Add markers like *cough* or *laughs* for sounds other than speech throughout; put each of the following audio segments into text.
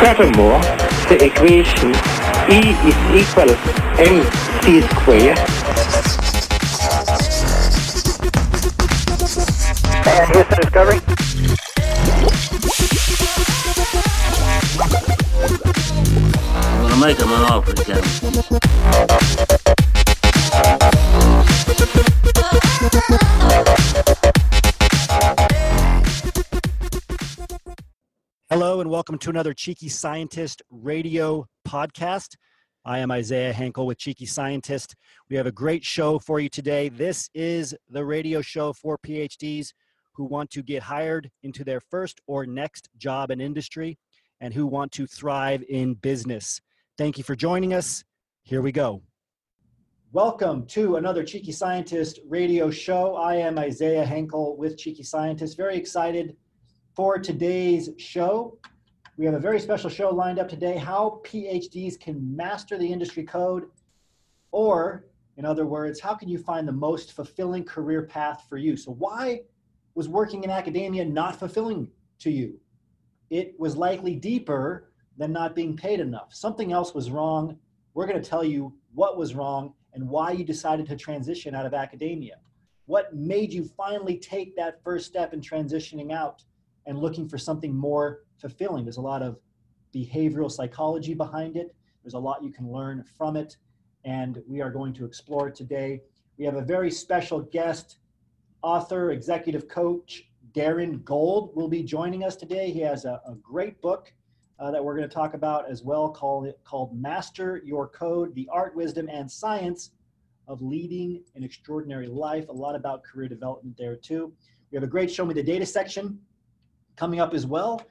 Furthermore, the equation E is equal mc squared And here's the discovery. I'm gonna make him an offer again. Welcome to another Cheeky Scientist radio podcast. I am Isaiah Hankel with Cheeky Scientist. We have a great show for you today. This is the radio show for PhDs who want to get hired into their first or next job in industry and who want to thrive in business. Thank you for joining us. Here we go. Welcome to another Cheeky Scientist radio show. I am Isaiah Hankel with Cheeky Scientist. Very excited for today's show. We have a very special show lined up today how PhDs can master the industry code, or in other words, how can you find the most fulfilling career path for you? So, why was working in academia not fulfilling to you? It was likely deeper than not being paid enough. Something else was wrong. We're going to tell you what was wrong and why you decided to transition out of academia. What made you finally take that first step in transitioning out and looking for something more fulfilling? There's a lot of behavioral psychology behind it, there's a lot you can learn from it, and we are going to explore today. We have a very special guest, author, executive coach, Darren Gold will be joining us today. He has a, a great book uh, that we're going to talk about as well called, called Master Your Code The Art, Wisdom, and Science of Leading an Extraordinary Life. A lot about career development there, too. We have a great Show Me the Data section coming up as well.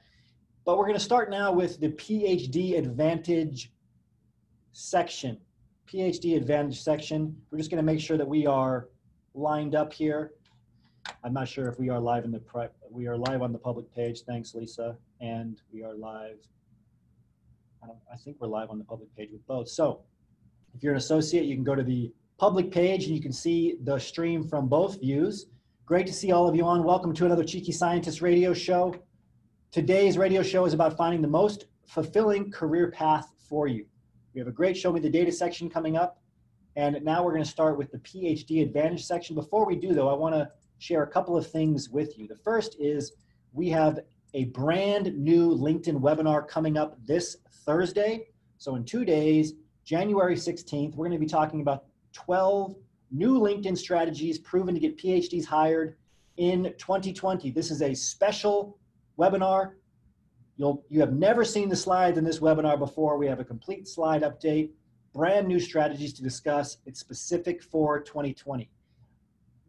But we're going to start now with the PhD Advantage section. PhD Advantage section. We're just going to make sure that we are lined up here. I'm not sure if we are live in the we are live on the public page. Thanks, Lisa, and we are live. I, I think we're live on the public page with both. So, if you're an associate, you can go to the public page and you can see the stream from both views. Great to see all of you on. Welcome to another Cheeky Scientist radio show. Today's radio show is about finding the most fulfilling career path for you. We have a great Show Me the Data section coming up. And now we're going to start with the PhD Advantage section. Before we do, though, I want to share a couple of things with you. The first is we have a brand new LinkedIn webinar coming up this Thursday. So, in two days, January 16th, we're going to be talking about 12 new LinkedIn strategies proven to get PhDs hired in 2020. This is a special webinar. You'll, you have never seen the slides in this webinar before. We have a complete slide update, brand new strategies to discuss. It's specific for 2020.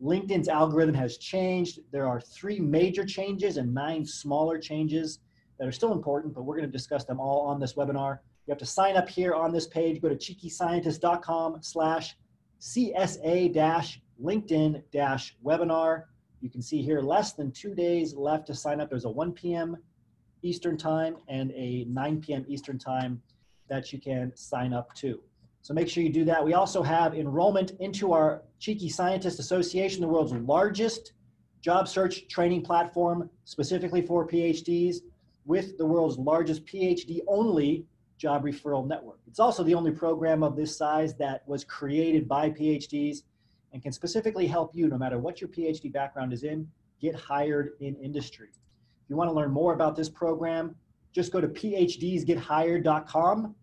LinkedIn's algorithm has changed. There are three major changes and nine smaller changes that are still important, but we're going to discuss them all on this webinar. You have to sign up here on this page. Go to cheekyscientist.com slash CSA You can see here less than two days left to sign up. There's a 1 p.m. Eastern time and a 9 p.m. Eastern time that you can sign up to. So make sure you do that. We also have enrollment into our Cheeky Scientist Association, the world's largest job search training platform specifically for PhDs with the world's largest PhD only job referral network. It's also the only program of this size that was created by PhDs and can specifically help you, no matter what your PhD background is in, get hired in industry. If you want to learn more about this program, just go to phdsgethired.com.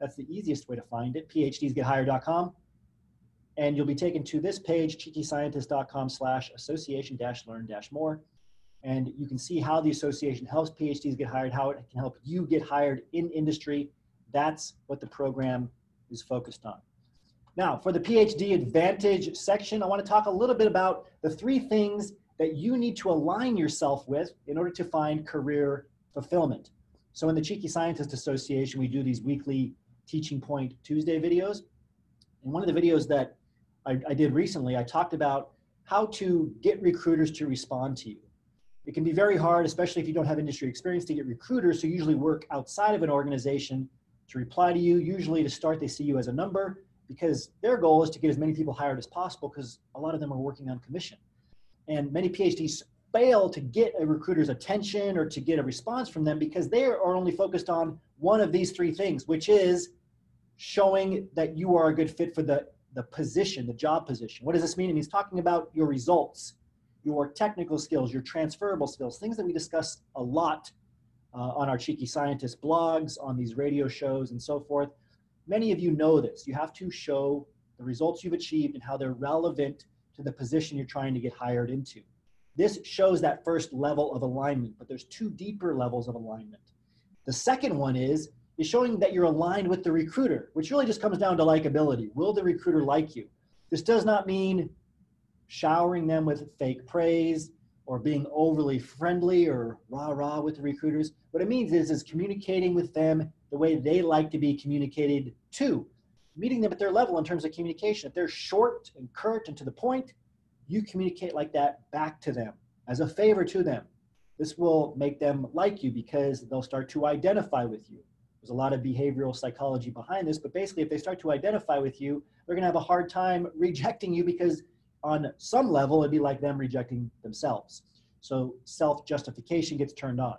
That's the easiest way to find it, phdsgethired.com. And you'll be taken to this page, cheekyscientist.com slash association dash learn dash more. And you can see how the association helps PhDs get hired, how it can help you get hired in industry. That's what the program is focused on. Now, for the PhD Advantage section, I want to talk a little bit about the three things that you need to align yourself with in order to find career fulfillment. So, in the Cheeky Scientist Association, we do these weekly Teaching Point Tuesday videos. And one of the videos that I, I did recently, I talked about how to get recruiters to respond to you. It can be very hard, especially if you don't have industry experience, to get recruiters who usually work outside of an organization to reply to you. Usually, to start, they see you as a number because their goal is to get as many people hired as possible because a lot of them are working on commission. And many PhDs fail to get a recruiter's attention or to get a response from them because they are only focused on one of these three things, which is showing that you are a good fit for the, the position, the job position. What does this mean? And he's talking about your results, your technical skills, your transferable skills, things that we discuss a lot uh, on our Cheeky Scientist blogs, on these radio shows, and so forth. Many of you know this. You have to show the results you've achieved and how they're relevant to the position you're trying to get hired into. This shows that first level of alignment, but there's two deeper levels of alignment. The second one is is showing that you're aligned with the recruiter, which really just comes down to likability. Will the recruiter like you? This does not mean showering them with fake praise or being overly friendly or rah rah with the recruiters. What it means is is communicating with them the way they like to be communicated to, meeting them at their level in terms of communication. If they're short and curt and to the point, you communicate like that back to them as a favor to them. This will make them like you because they'll start to identify with you. There's a lot of behavioral psychology behind this, but basically, if they start to identify with you, they're going to have a hard time *laughs* rejecting you because, on some level, it'd be like them rejecting themselves. So, self justification gets turned on.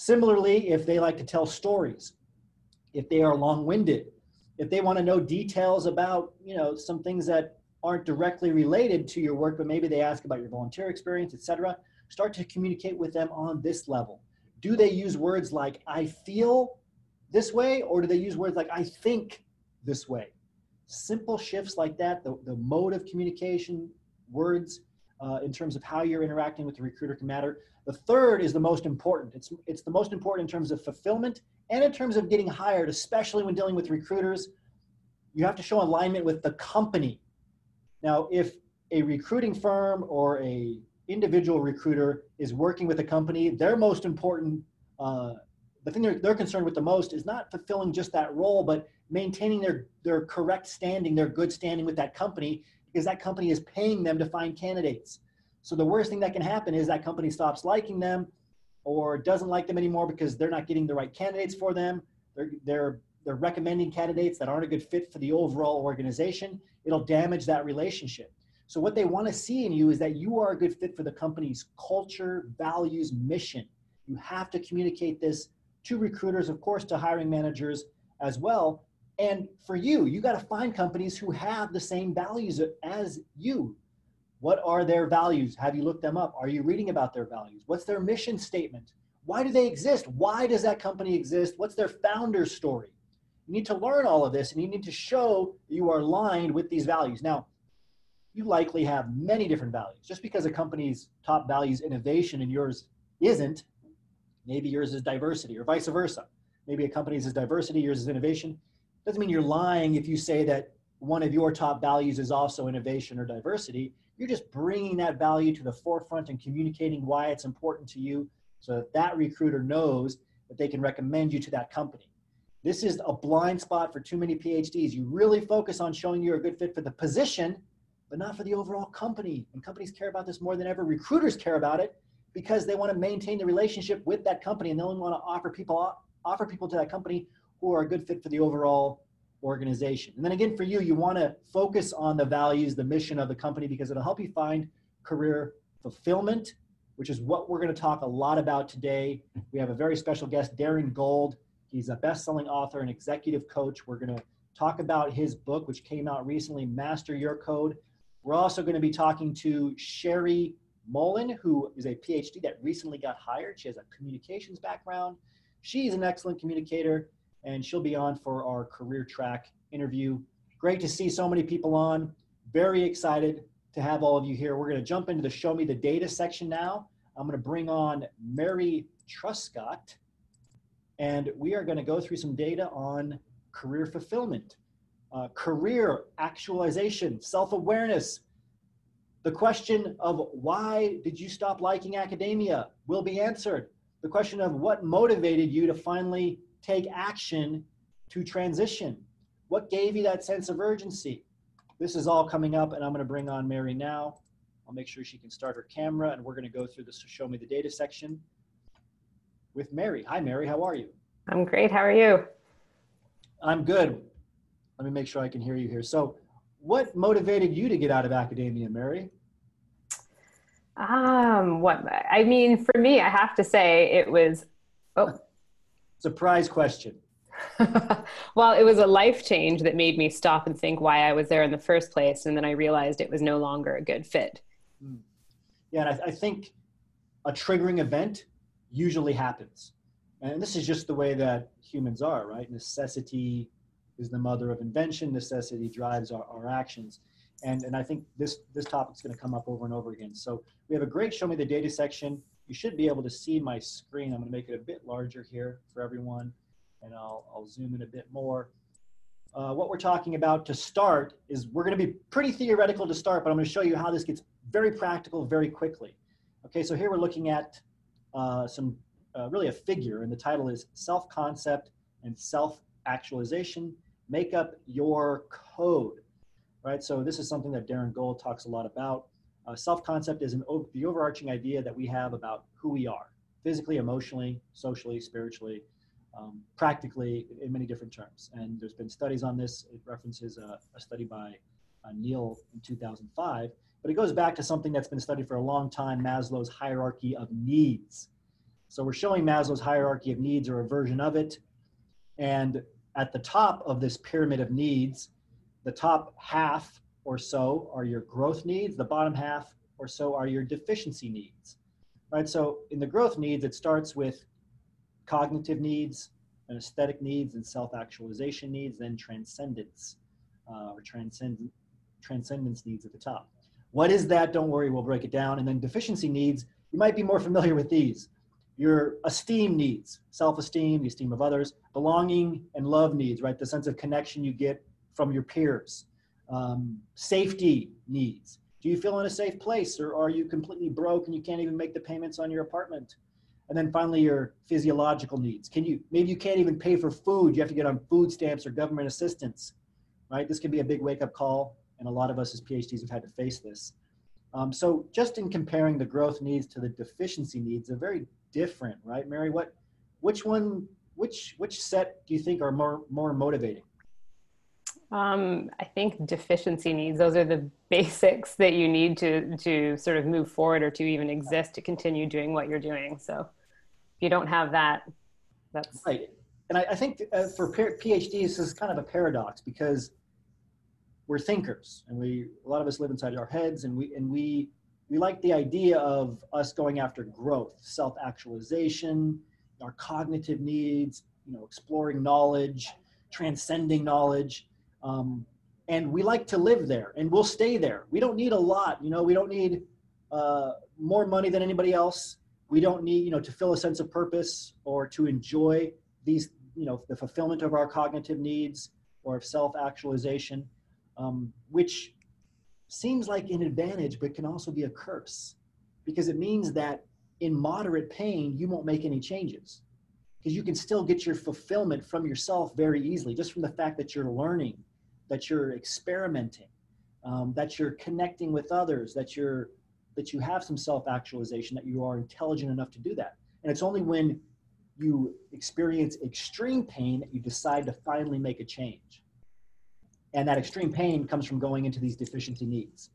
Similarly, if they like to tell stories, if they are long winded, if they want to know details about you know some things that aren't directly related to your work, but maybe they ask about your volunteer experience, etc. Start to communicate with them on this level. Do they use words like I feel this way, or do they use words like I think this way? Simple shifts like that, the, the mode of communication, words, uh, in terms of how you're interacting with the recruiter can matter. The third is the most important. It's, it's the most important in terms of fulfillment and in terms of getting hired, especially when dealing with recruiters. You have to show alignment with the company now, if a recruiting firm or a individual recruiter is working with a company, their most important, uh, the thing they're, they're concerned with the most is not fulfilling just that role, but maintaining their, their correct standing, their good standing with that company, because that company is paying them to find candidates. So the worst thing that can happen is that company stops liking them or doesn't like them anymore because they're not getting the right candidates for them. They're, they're they're recommending candidates that aren't a good fit for the overall organization, it'll damage that relationship. So, what they want to see in you is that you are a good fit for the company's culture, values, mission. You have to communicate this to recruiters, of course, to hiring managers as well. And for you, you got to find companies who have the same values as you. What are their values? Have you looked them up? Are you reading about their values? What's their mission statement? Why do they exist? Why does that company exist? What's their founder's story? You need to learn all of this and you need to show you are aligned with these values. Now, you likely have many different values. Just because a company's top value is innovation and yours isn't, maybe yours is diversity or vice versa. Maybe a company's is diversity, yours is innovation. Doesn't mean you're lying if you say that one of your top values is also innovation or diversity. You're just bringing that value to the forefront and communicating why it's important to you so that that recruiter knows that they can recommend you to that company. This is a blind spot for too many PhDs. You really focus on showing you're a good fit for the position, but not for the overall company. And companies care about this more than ever. Recruiters care about it because they want to maintain the relationship with that company and they only want to offer people offer people to that company who are a good fit for the overall organization. And then again, for you, you want to focus on the values, the mission of the company because it'll help you find career fulfillment, which is what we're going to talk a lot about today. We have a very special guest, Darren Gold. He's a best-selling author and executive coach. We're going to talk about his book, which came out recently, Master Your Code. We're also going to be talking to Sherri Molen, who is a PhD that recently got hired. She has a communications background. She's an excellent communicator, and she'll be on for our career track interview. Great to see so many people on. Very excited to have all of you here. We're going to jump into the Show Me the Data section now. I'm going to bring on Mary Truscott and we are going to go through some data on career fulfillment, uh, career actualization, self awareness. The question of why did you stop liking academia will be answered. The question of what motivated you to finally take action to transition. What gave you that sense of urgency? This is all coming up, and I'm going to bring on Mary now. I'll make sure she can start her camera, and we're going to go through this show me the data section with Mary. Hi, Mary. How are you? I'm great. How are you? I'm good. Let me make sure I can hear you here. So, what motivated you to get out of academia, Mary? Um, what I mean, for me, I have to say it was. Oh, Surprise question. *laughs* well, it was a life change that made me stop and think why I was there in the first place, and then I realized it was no longer a good fit. Hmm. Yeah, and I, I think a triggering event usually happens, and this is just the way that humans are, right? Necessity is the mother of invention. Necessity drives our, our actions, and and I think this this topic's going to come up over and over again. So we have a great show me the data section. You should be able to see my screen. I'm going to make it a bit larger here for everyone and I'll, I'll zoom in a bit more. Uh, what we're talking about to start is we're going to be pretty theoretical to start, but I'm going to show you how this gets very practical very quickly. Okay, so here we're looking at uh, some uh, really a figure, and the title is Self-Concept and Self-Actualization. Make up your code, right? So this is something that Darren Gold talks a lot about. Uh, self-concept is an, the overarching idea that we have about who we are, physically, emotionally, socially, spiritually, um, practically in many different terms. And there's been studies on this. It references a, a study by uh, Neil in 2005, but it goes back to something that's been studied for a long time, Maslow's hierarchy of needs. So we're showing Maslow's hierarchy of needs or a version of it. And at the top of this pyramid of needs, the top half or so are your growth needs, the bottom half or so are your deficiency needs. Right? So in the growth needs, it starts with cognitive needs, and aesthetic needs, and self-actualization needs, then transcendence uh, or transcend, transcendence needs at the top. What is that? Don't worry, we'll break it down. And then deficiency needs, you might be more familiar with these. Your esteem needs, self-esteem, the esteem of others, belonging and love needs, right? The sense of connection you get from your peers. Um, safety needs. Do you feel in a safe place or are you completely broke and you can't even make the payments on your apartment? And then finally, your physiological needs. Can you, maybe you can't even pay for food. You have to get on food stamps or government assistance, right? This can be a big wake up call. And a lot of us as PhDs have had to face this. Um, so just in comparing the growth needs to the deficiency needs, they're very different, right? Mary, what, which one, which, which set do you think are more, more motivating? Um, I think deficiency needs, those are the basics that you need to, to sort of move forward or to even exist to continue doing what you're doing. So if you don't have that, that's right. And I, I think uh, for PhDs, this is kind of a paradox because we're thinkers, and we a lot of us live inside our heads, and we and we we like the idea of us going after growth, self-actualization, our cognitive needs, you know, exploring knowledge, transcending knowledge. Um, and we like to live there and we'll stay there. We don't need a lot, you know, we don't need uh, more money than anybody else we don't need you know to fill a sense of purpose or to enjoy these you know the fulfillment of our cognitive needs or of self-actualization um, which seems like an advantage but can also be a curse because it means that in moderate pain you won't make any changes because you can still get your fulfillment from yourself very easily just from the fact that you're learning that you're experimenting um, that you're connecting with others that you're that you have some self-actualization, that you are intelligent enough to do that. And it's only when you experience extreme pain that you decide to finally make a change. And that extreme pain comes from going into these deficiency needs.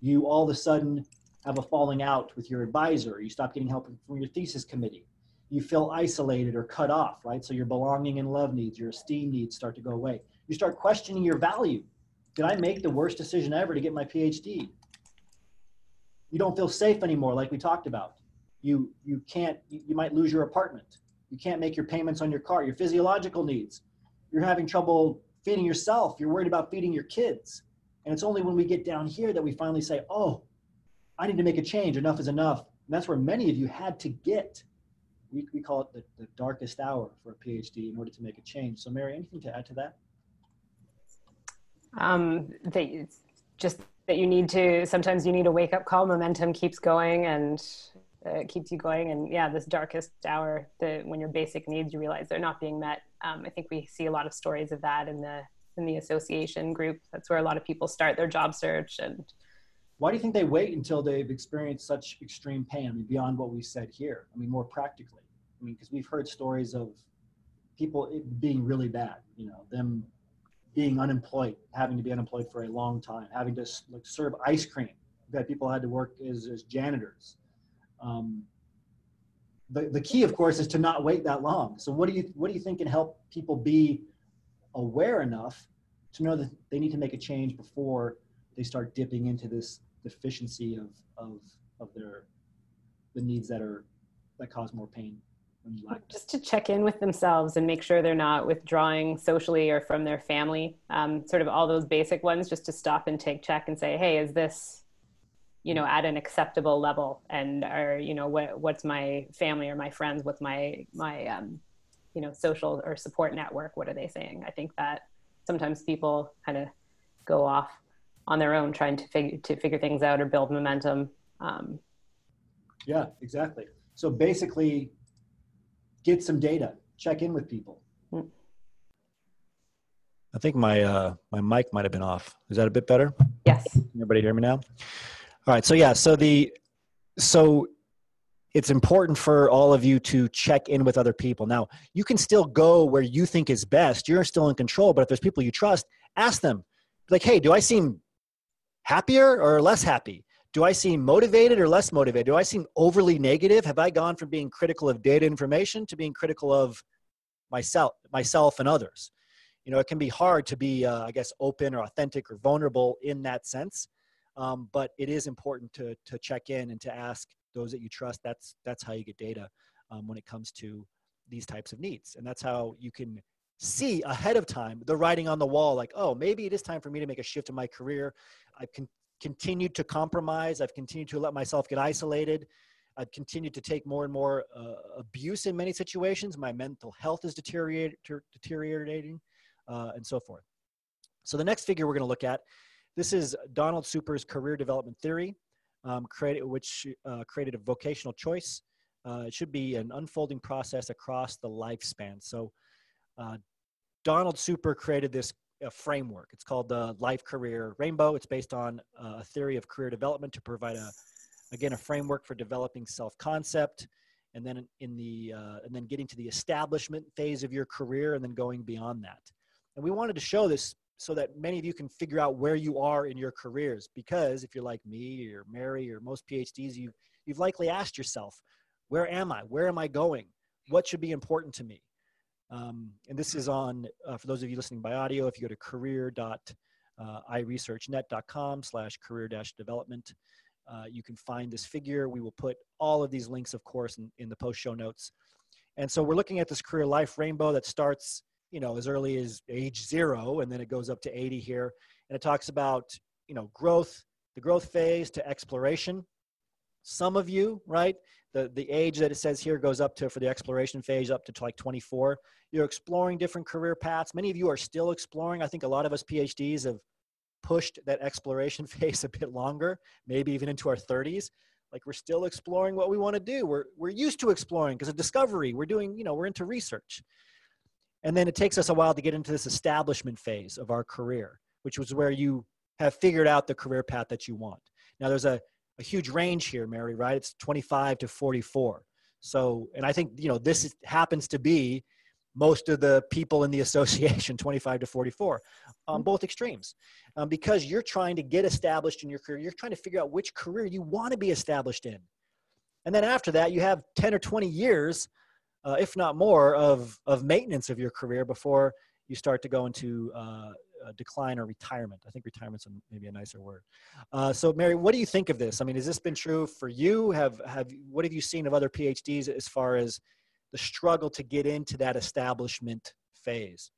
You all of a sudden have a falling out with your advisor. You stop getting help from your thesis committee. You feel isolated or cut off, right? So your belonging and love needs, your esteem needs start to go away. You start questioning your value. Did I make the worst decision ever to get my PhD? you don't feel safe anymore like we talked about. You you can't you might lose your apartment. You can't make your payments on your car your physiological needs. You're having trouble feeding yourself. You're worried about feeding your kids. And it's only when we get down here that we finally say oh i need to make a change. Enough is enough. And that's where many of you had to get we, we call it the, the darkest hour for a phd in order to make a change. So mary anything to add to that um, they, just that you need to sometimes you need a wake up call momentum keeps going and uh, keeps you going. And yeah this darkest hour the when your basic needs you realize they're not being met. Um, i think we see a lot of stories of that in the in the association group. That's where a lot of people start their job search and why do you think they wait until they've experienced such extreme pain? I mean beyond what we said here i mean more practically. I mean because we've heard stories of people being really bad you know them being unemployed, having to be unemployed for a long time, having to like, serve ice cream We've people had to work as, as janitors. Um, the, the key, of course, is to not wait that long. So what do you what do you think can help people be aware enough to know that they need to make a change before they start dipping into this deficiency of of of their the needs that are that cause more pain just to check in with themselves and make sure they're not withdrawing socially or from their family. Um, sort of all those basic ones just to stop and take check and say hey is this you know at an acceptable level? And or you know what what's my family or my friends what's my my um, you know social or support network? What are they saying? I think that sometimes people kind of go off on their own trying to figure to figure things out or build momentum. Um, yeah exactly. So basically get some data check in with people. I think my uh, my mic might have been off. Is that a bit better? Yes. Can Everybody hear me now? All right. So yeah. So the so it's important for all of you to check in with other people. Now you can still go where you think is best. You're still in control. But if there's people you trust, ask them. Like, hey, do I seem happier or less happy? Do I seem motivated or less motivated? Do I seem overly negative? Have I gone from being critical of data information to being critical of myself, myself and others? You know, it can be hard to be, uh, I guess, open or authentic or vulnerable in that sense. Um, but it is important to to check in and to ask those that you trust. That's that's how you get data um, when it comes to these types of needs, and that's how you can see ahead of time the writing on the wall like oh maybe it is time for me to make a shift in my career i've con- continued to compromise. I've continued to let myself get isolated. I've continued to take more and more uh, abuse in many situations. My mental health is deteriorating uh, and so forth. So the next figure we're going to look at this is donald super's career development theory um, created, which uh, created a vocational choice. Uh, it should be an unfolding process across the lifespan. So uh, Donald Super created this uh, framework. It's called the Life Career Rainbow. It's based on a theory of career development to provide a, again, a framework for developing self-concept, and then in the uh, and then getting to the establishment phase of your career, and then going beyond that. And we wanted to show this so that many of you can figure out where you are in your careers. Because if you're like me or Mary or most PhDs, you you've likely asked yourself, where am I? Where am I going? What should be important to me? Um, and this is on, uh, for those of you listening by audio, if you go to career.iresearchnet.com slash career dash development, uh, you can find this figure. We will put all of these links, of course, in, in the post show notes. And so we're looking at this career life rainbow that starts, you know, as early as age zero, and then it goes up to 80 here. And it talks about, you know, growth, the growth phase to exploration. Some of you, right, the, the age that it says here goes up to for the exploration phase up to like 24 you're exploring different career paths. Many of you are still exploring. I think a lot of us phds have pushed that exploration *laughs* phase a bit longer maybe even into our 30s like we're still exploring what we want to do. We're, we're used to exploring because of discovery. We're doing you know we're into research. And then it takes us a while to get into this establishment phase of our career which was where you have figured out the career path that you want. Now there's a a huge range here, Mary, right? It's 25 to 44. So, and I think, you know, this is, happens to be most of the people in the *laughs* association, 25 to 44, on both extremes. Um, because you're trying to get established in your career. You're trying to figure out which career you want to be established in. And then after that, you have 10 or 20 years, uh, if not more, of, of maintenance of your career before you start to go into uh, decline or retirement. I think retirement's a, maybe a nicer word. Uh, so, Mary, what do you think of this? I mean, has this been true for you? Have have what have you seen of other PhDs as far as the struggle to get into that establishment phase?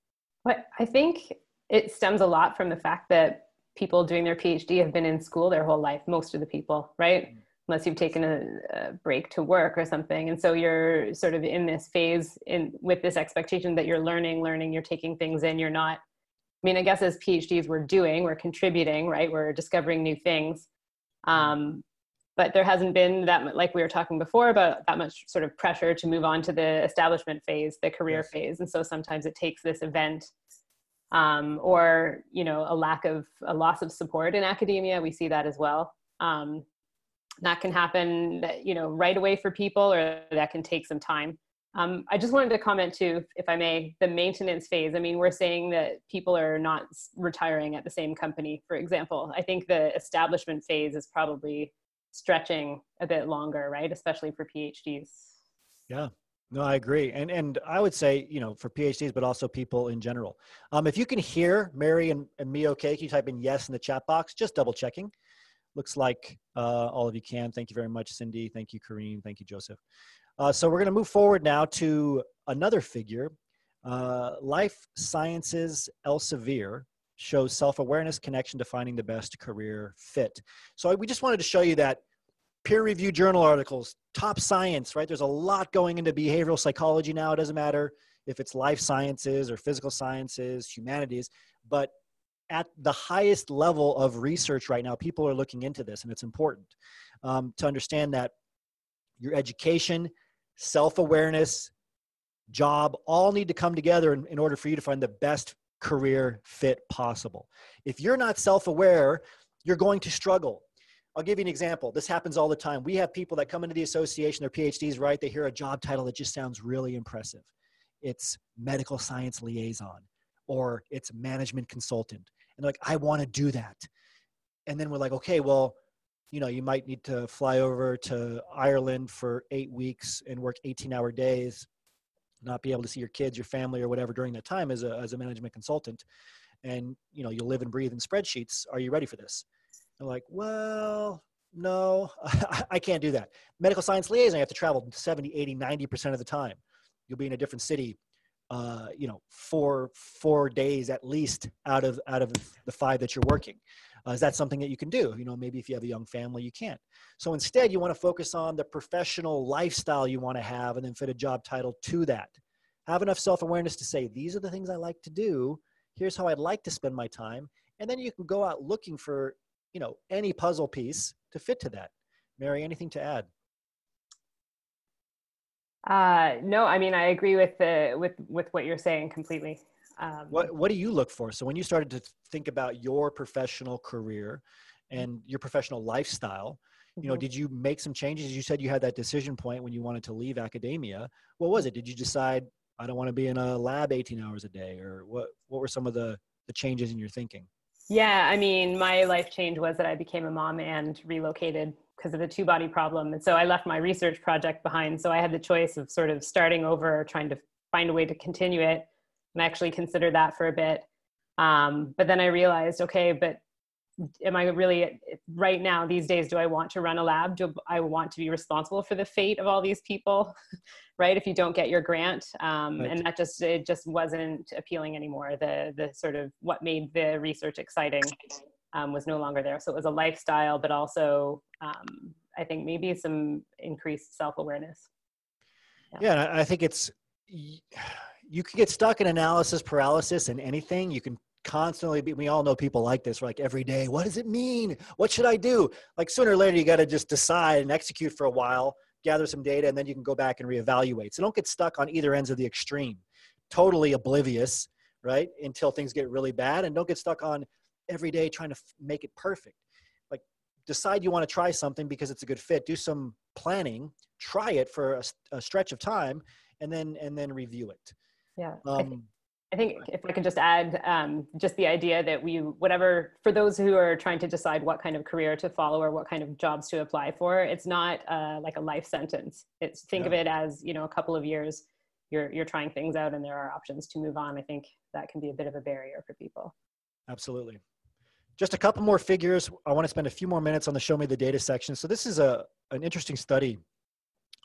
But I think it stems a lot from the fact that people doing their PhD have been in school their whole life. Most of the people, right? Mm-hmm unless you've taken a, a, break to work or something and so you're sort of in this phase in with this expectation that you're learning learning you're taking things in you're not I mean, I guess as PhDs, we're doing, we're contributing, right? We're discovering new things. Um, but there hasn't been that, like we were talking before, about that much sort of pressure to move on to the establishment phase, the career yes. phase. And so sometimes it takes this event um, or, you know, a lack of, a loss of support in academia. We see that as well. Um, that can happen, you know, right away for people or that can take some time. Um, I just wanted to comment too, if I may, the maintenance phase. I mean, we're saying that people are not retiring at the same company, for example. I think the establishment phase is probably stretching a bit longer, right? Especially for PhDs. Yeah. No, I agree. And and I would say, you know, for PhDs, but also people in general. Um, if you can hear Mary and, and me okay, can you type in yes in the chat box? Just double checking. Looks like uh, all of you can. Thank you very much, Cindy. Thank you, Kareem. Thank you, Joseph. Uh, so we're going to move forward now to another figure. Uh, Life Sciences Elsevier shows self-awareness connection to finding the best career fit. So we just wanted to show you that peer-reviewed journal articles, top science, right? There's a lot going into behavioral psychology now. It doesn't matter if it's life sciences or physical sciences, humanities, but at the highest level of research right now, people are looking into this, and it's important um, to understand that your education, self awareness, job all need to come together in, in order for you to find the best career fit possible. If you're not self aware, you're going to struggle. I'll give you an example. This happens all the time. We have people that come into the association, their PhDs, right? They hear a job title that just sounds really impressive. It's medical science liaison or it's management consultant. And they're like, I want to do that. And then we're like, okay, well, you know, you might need to fly over to Ireland for eight weeks and work 18 hour days, not be able to see your kids, your family, or whatever during that time as a, as a management consultant. And, you know, you live and breathe in spreadsheets. Are you ready for this? They're like, well, no, *laughs* I can't do that. Medical science liaison, you have to travel 70, 80, 90% of the time. You'll be in a different city, uh, you know, four, four days at least out of, out of the five that you're working. Uh, is that something that you can do? You know, maybe if you have a young family, you can't. So instead, you want to focus on the professional lifestyle you want to have and then fit a job title to that. Have enough self awareness to say, these are the things I like to do. Here's how I'd like to spend my time. And then you can go out looking for, you know, any puzzle piece to fit to that. Mary, anything to add? Uh, no, I mean I agree with the with with what you're saying completely. Um, what What do you look for? So when you started to think about your professional career and your professional lifestyle, you know, mm-hmm. did you make some changes? You said you had that decision point when you wanted to leave academia. What was it? Did you decide I don't want to be in a lab 18 hours a day, or what? What were some of the the changes in your thinking? Yeah, I mean, my life change was that I became a mom and relocated because of the two body problem. And so I left my research project behind. So I had the choice of sort of starting over, trying to find a way to continue it, and I actually considered that for a bit. Um, but then I realized, okay, but am I really right now these days? Do I want to run a lab? Do I want to be responsible for the fate of all these people? *laughs* right? If you don't get your grant, um, right. and that just it just wasn't appealing anymore. The the sort of what made the research exciting um, was no longer there. So it was a lifestyle, but also um, I think maybe some increased self awareness. Yeah, yeah I think it's you can get stuck in analysis paralysis in anything. You can constantly be, we all know people like this, like every day, what does it mean? What should I do? Like sooner or later, you got to just decide and execute for a while, gather some data, and then you can go back and reevaluate. So don't get stuck on either ends of the extreme, totally oblivious, right? Until things get really bad. And don't get stuck on every day trying to f- make it perfect. Like decide you want to try something because it's a good fit, do some planning, try it for a, a stretch of time, and then, and then review it. Yeah. Um, I think if I can just add um, just the idea that we, whatever, for those who are trying to decide what kind of career to follow or what kind of jobs to apply for, it's not uh, like a life sentence. It's think yeah. of it as, you know, a couple of years you're, you're trying things out and there are options to move on. I think that can be a bit of a barrier for people. Absolutely. Just a couple more figures. I want to spend a few more minutes on the show me the data section. So this is a, an interesting study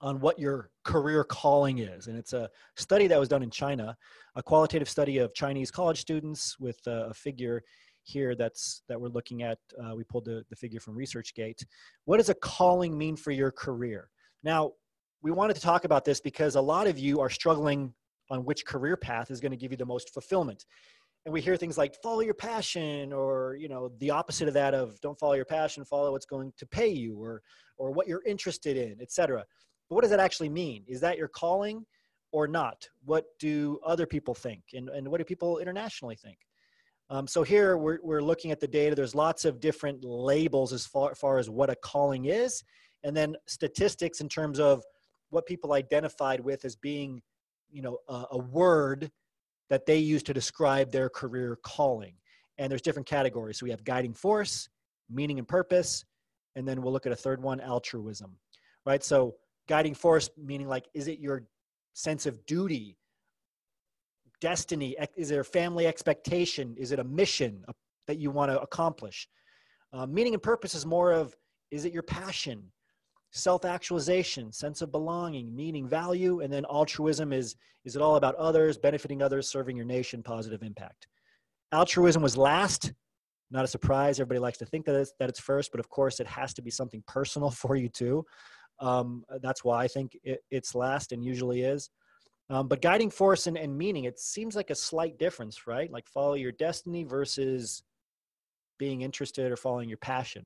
on what your career calling is. And it's a study that was done in China, a qualitative study of Chinese college students with a, figure here that's that we're looking at. Uh, we pulled the, the figure from ResearchGate. What does a calling mean for your career? Now, we wanted to talk about this because a lot of you are struggling on which career path is going to give you the most fulfillment. And we hear things like follow your passion or, you know, the opposite of that of don't follow your passion, follow what's going to pay you or or what you're interested in, etc. But what does that actually mean? Is that your calling or not? What do other people think? And, and what do people internationally think? Um, so here we're, we're looking at the data. There's lots of different labels as far, far as what a calling is, and then statistics in terms of what people identified with as being, you know, a, a word that they use to describe their career calling. And there's different categories. So we have guiding force, meaning and purpose, and then we'll look at a third one, altruism. Right? So guiding force meaning like is it your sense of duty, destiny, is it a family expectation, is it a mission that you want to accomplish? Uh, meaning and purpose is more of is it your passion, self actualization, sense of belonging, meaning, value, and then altruism is is it all about others, benefiting others, serving your nation, positive impact. Altruism was last. Not a surprise. Everybody likes to think that it's, that it's first, but of course, it has to be something personal *laughs* for you too. Um, that's why I think it, it's last and usually is. Um, but guiding force and, and meaning, it seems like a slight difference, right? Like follow your destiny versus being interested or following your passion.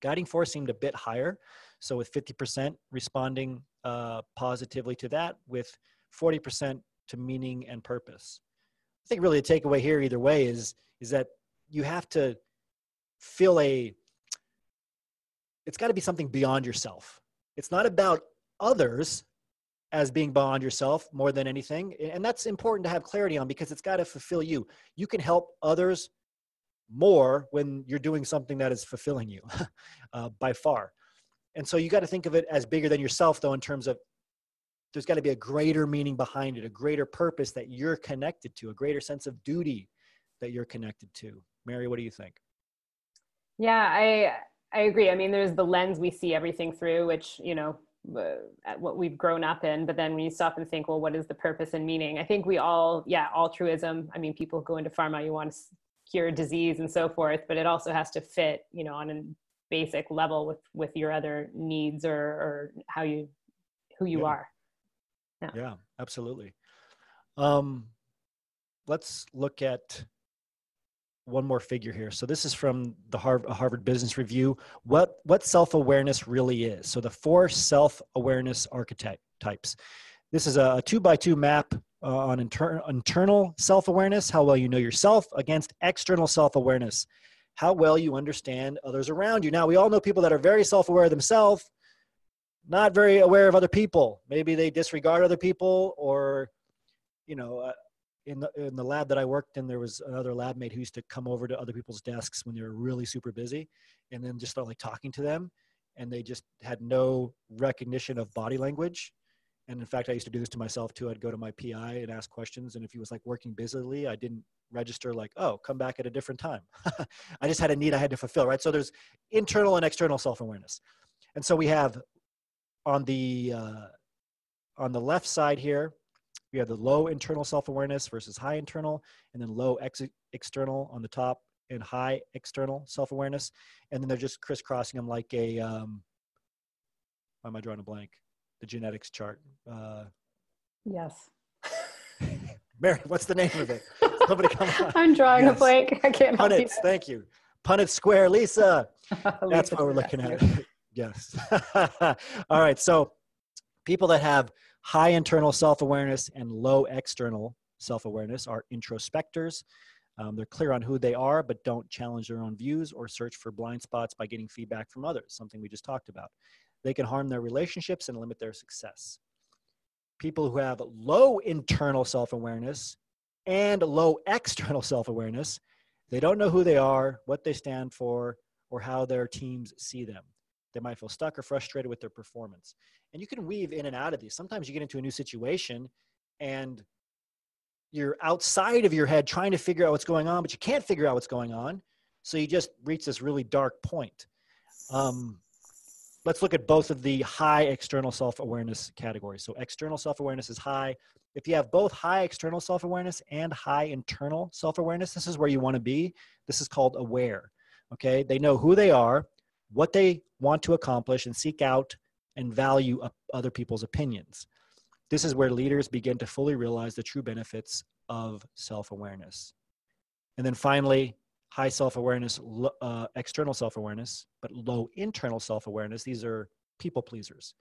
Guiding force seemed a bit higher. So with 50% responding uh, positively to that, with 40% to meaning and purpose. I think really the takeaway here either way is, is that you have to feel a, it's got to be something beyond yourself. It's not about others as being beyond yourself more than anything. And that's important to have clarity on because it's got to fulfill you. You can help others more when you're doing something that is fulfilling you *laughs* uh, by far. And so you got to think of it as bigger than yourself, though, in terms of there's got to be a greater meaning behind it, a greater purpose that you're connected to, a greater sense of duty that you're connected to. Mary, what do you think? Yeah, I I agree. I mean, there's the lens we see everything through, which you know uh, what we've grown up in but then when you stop and think well what is the purpose and meaning i think we all yeah altruism i mean people go into pharma you want to cure disease and so forth but it also has to fit you know on a basic level with with your other needs or or how you who you yeah. are yeah. yeah absolutely um let's look at one more figure here. So this is from the Harvard, Business Review. What what self awareness really is. So the four self awareness archetypes. This is a two by two map uh, on inter- internal self awareness, how well you know yourself, against external self awareness, how well you understand others around you. Now we all know people that are very self aware themselves, not very aware of other people. Maybe they disregard other people, or you know. Uh, in the in the lab that I worked in, there was another lab mate who used to come over to other people's desks when they were really super busy, and then just start like talking to them, and they just had no recognition of body language. And in fact, I used to do this to myself too. I'd go to my PI and ask questions, and if he was like working busily, I didn't register like, oh, come back at a different time. *laughs* I just had a need I had to fulfill, right? So there's internal and external self-awareness, and so we have on the uh, on the left side here we have the low internal self-awareness versus high internal, and then low ex- external on the top and high external self-awareness. And then they're just crisscrossing them like a, um, why am I drawing a blank? The genetics chart. Uh, yes. *laughs* Mary, what's the name of it? Somebody come *laughs* on. I'm drawing yes. a blank. I can't help Punnett, thank you. Punnett Square, Lisa. *laughs* That's what we're looking at. yes. All right. So people that have High internal self awareness and low external self awareness are introspectors. Um, they're clear on who they are, but don't challenge their own views or search for blind spots by getting feedback from others, something we just talked about. They can harm their relationships and limit their success. People who have low internal self awareness and low *laughs* external self awareness, they don't know who they are, what they stand for, or how their teams see them. They might feel stuck or frustrated with their performance. And you can weave in and out of these. Sometimes you get into a new situation and you're outside of your head trying to figure out what's going on, but you can't figure out what's going on. So you just reach this really dark point. Um, let's look at both of the high external self awareness categories. So, external self awareness is high. If you have both high external self awareness and high internal self awareness, this is where you want to be. This is called aware. Okay. They know who they are, what they want to accomplish, and seek out and value other people's opinions. This is where leaders begin to fully realize the true benefits of self awareness. And then finally, high self awareness, uh, external self awareness, but low internal self awareness. These are people pleasers.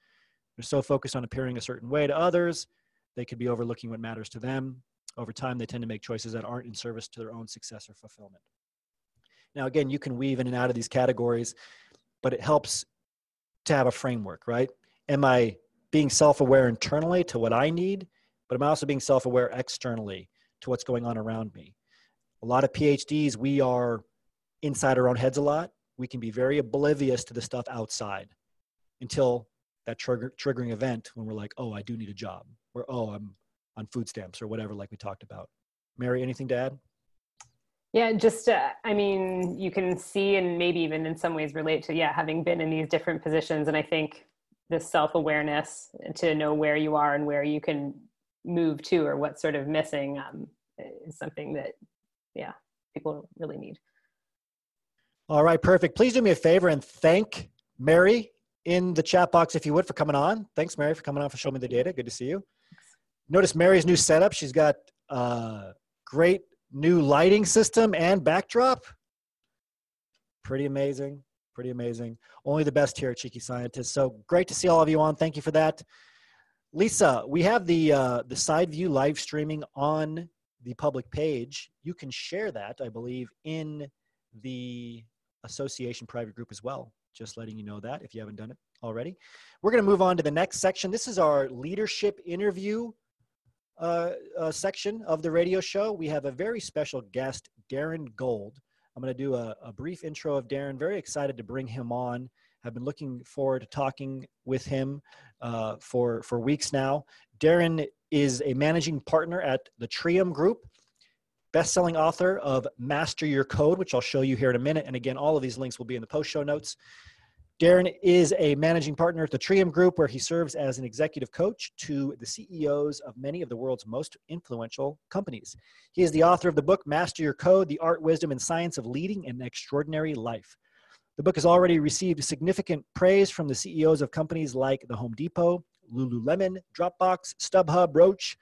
They're so focused on appearing a certain way to others, they could be overlooking what matters to them. Over time, they tend to make choices that aren't in service to their own success or fulfillment. Now, again, you can weave in and out of these categories, but it helps to have a framework, right? Am I being self-aware internally to what I need, but am I'm also being self-aware externally to what's going on around me. A lot of PhDs, we are inside our own heads a lot. We can be very oblivious to the stuff outside until that trigger, triggering event when we're like, oh, I do need a job, or oh, I'm on food stamps, or whatever, like we talked about. Mary, anything to add? Yeah, just uh, I mean, you can see and maybe even in some ways relate to yeah, having been in these different positions, and I think this self awareness to know where you are and where you can move to, or what's sort of missing, um, is something that yeah, people really need. All right, perfect. Please do me a favor and thank Mary in the chat box if you would for coming on. Thanks, Mary, for coming on for showing me the data. Good to see you. Notice Mary's new setup. She's got a great new lighting system and backdrop. Pretty amazing. Pretty amazing. Only the best here at Cheeky Scientist. So great to see all of you on. Thank you for that. Lisa, we have the uh, the side view live streaming on the public page. You can share that, I believe, in the association private group as well. Just letting you know that if you haven't done it already. We're going to move on to the next section. This is our leadership interview uh, uh, section of the radio show. We have a very special guest, Darren Gold. I'm going to do a, a brief intro of Darren. Very excited to bring him on. I've been looking forward to talking with him uh, for for weeks now. Darren is a managing partner at the Trium Group, best-selling author of Master Your Code, which I'll show you here in a minute. And again, all of these links will be in the post show notes. Darren is a managing partner at the Trium Group, where he serves as an executive coach to the CEOs of many of the world's most influential companies. He is the author of the book Master Your Code The Art, Wisdom, and Science of Leading an Extraordinary Life. The book has already received significant praise from the CEOs of companies like the Home Depot, Lululemon, Dropbox, StubHub, Roche,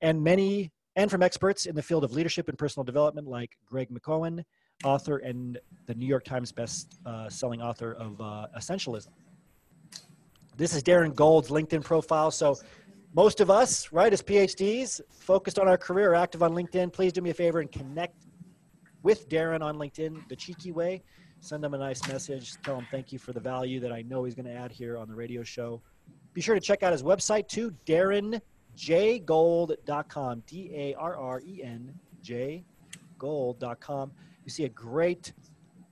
and many, and from experts in the field of leadership and personal development like Greg McKeown, author and the New York Times best-selling author of uh, Essentialism. This is Darren Gold's LinkedIn profile. So most of us, right, as PhDs, focused on our career, active on LinkedIn. Please do me a favor and connect with Darren on LinkedIn the cheeky way. Send him a nice message. Tell him thank you for the value that I know he's going to add here on the radio show. Be sure to check out his website too, darrenjgold.com. D A R R E N J gold.com. You see a great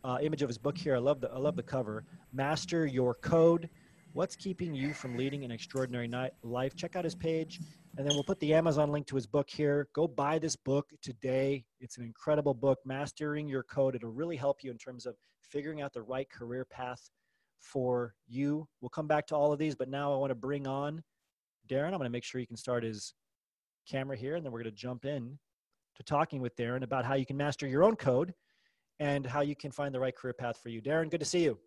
uh, image of his book here. I love the I love the cover. Master Your Code. What's keeping you from leading an extraordinary night, life? Check out his page, and then we'll put the Amazon link to his book here. Go buy this book today. It's an incredible book, Mastering Your Code. It'll really help you in terms of figuring out the right career path for you. We'll come back to all of these, but now I want to bring on Darren. I'm going to make sure he can start his camera here, and then we're going to jump in to talking with Darren about how you can master your own code and how you can find the right career path for you. Darren, good to see you.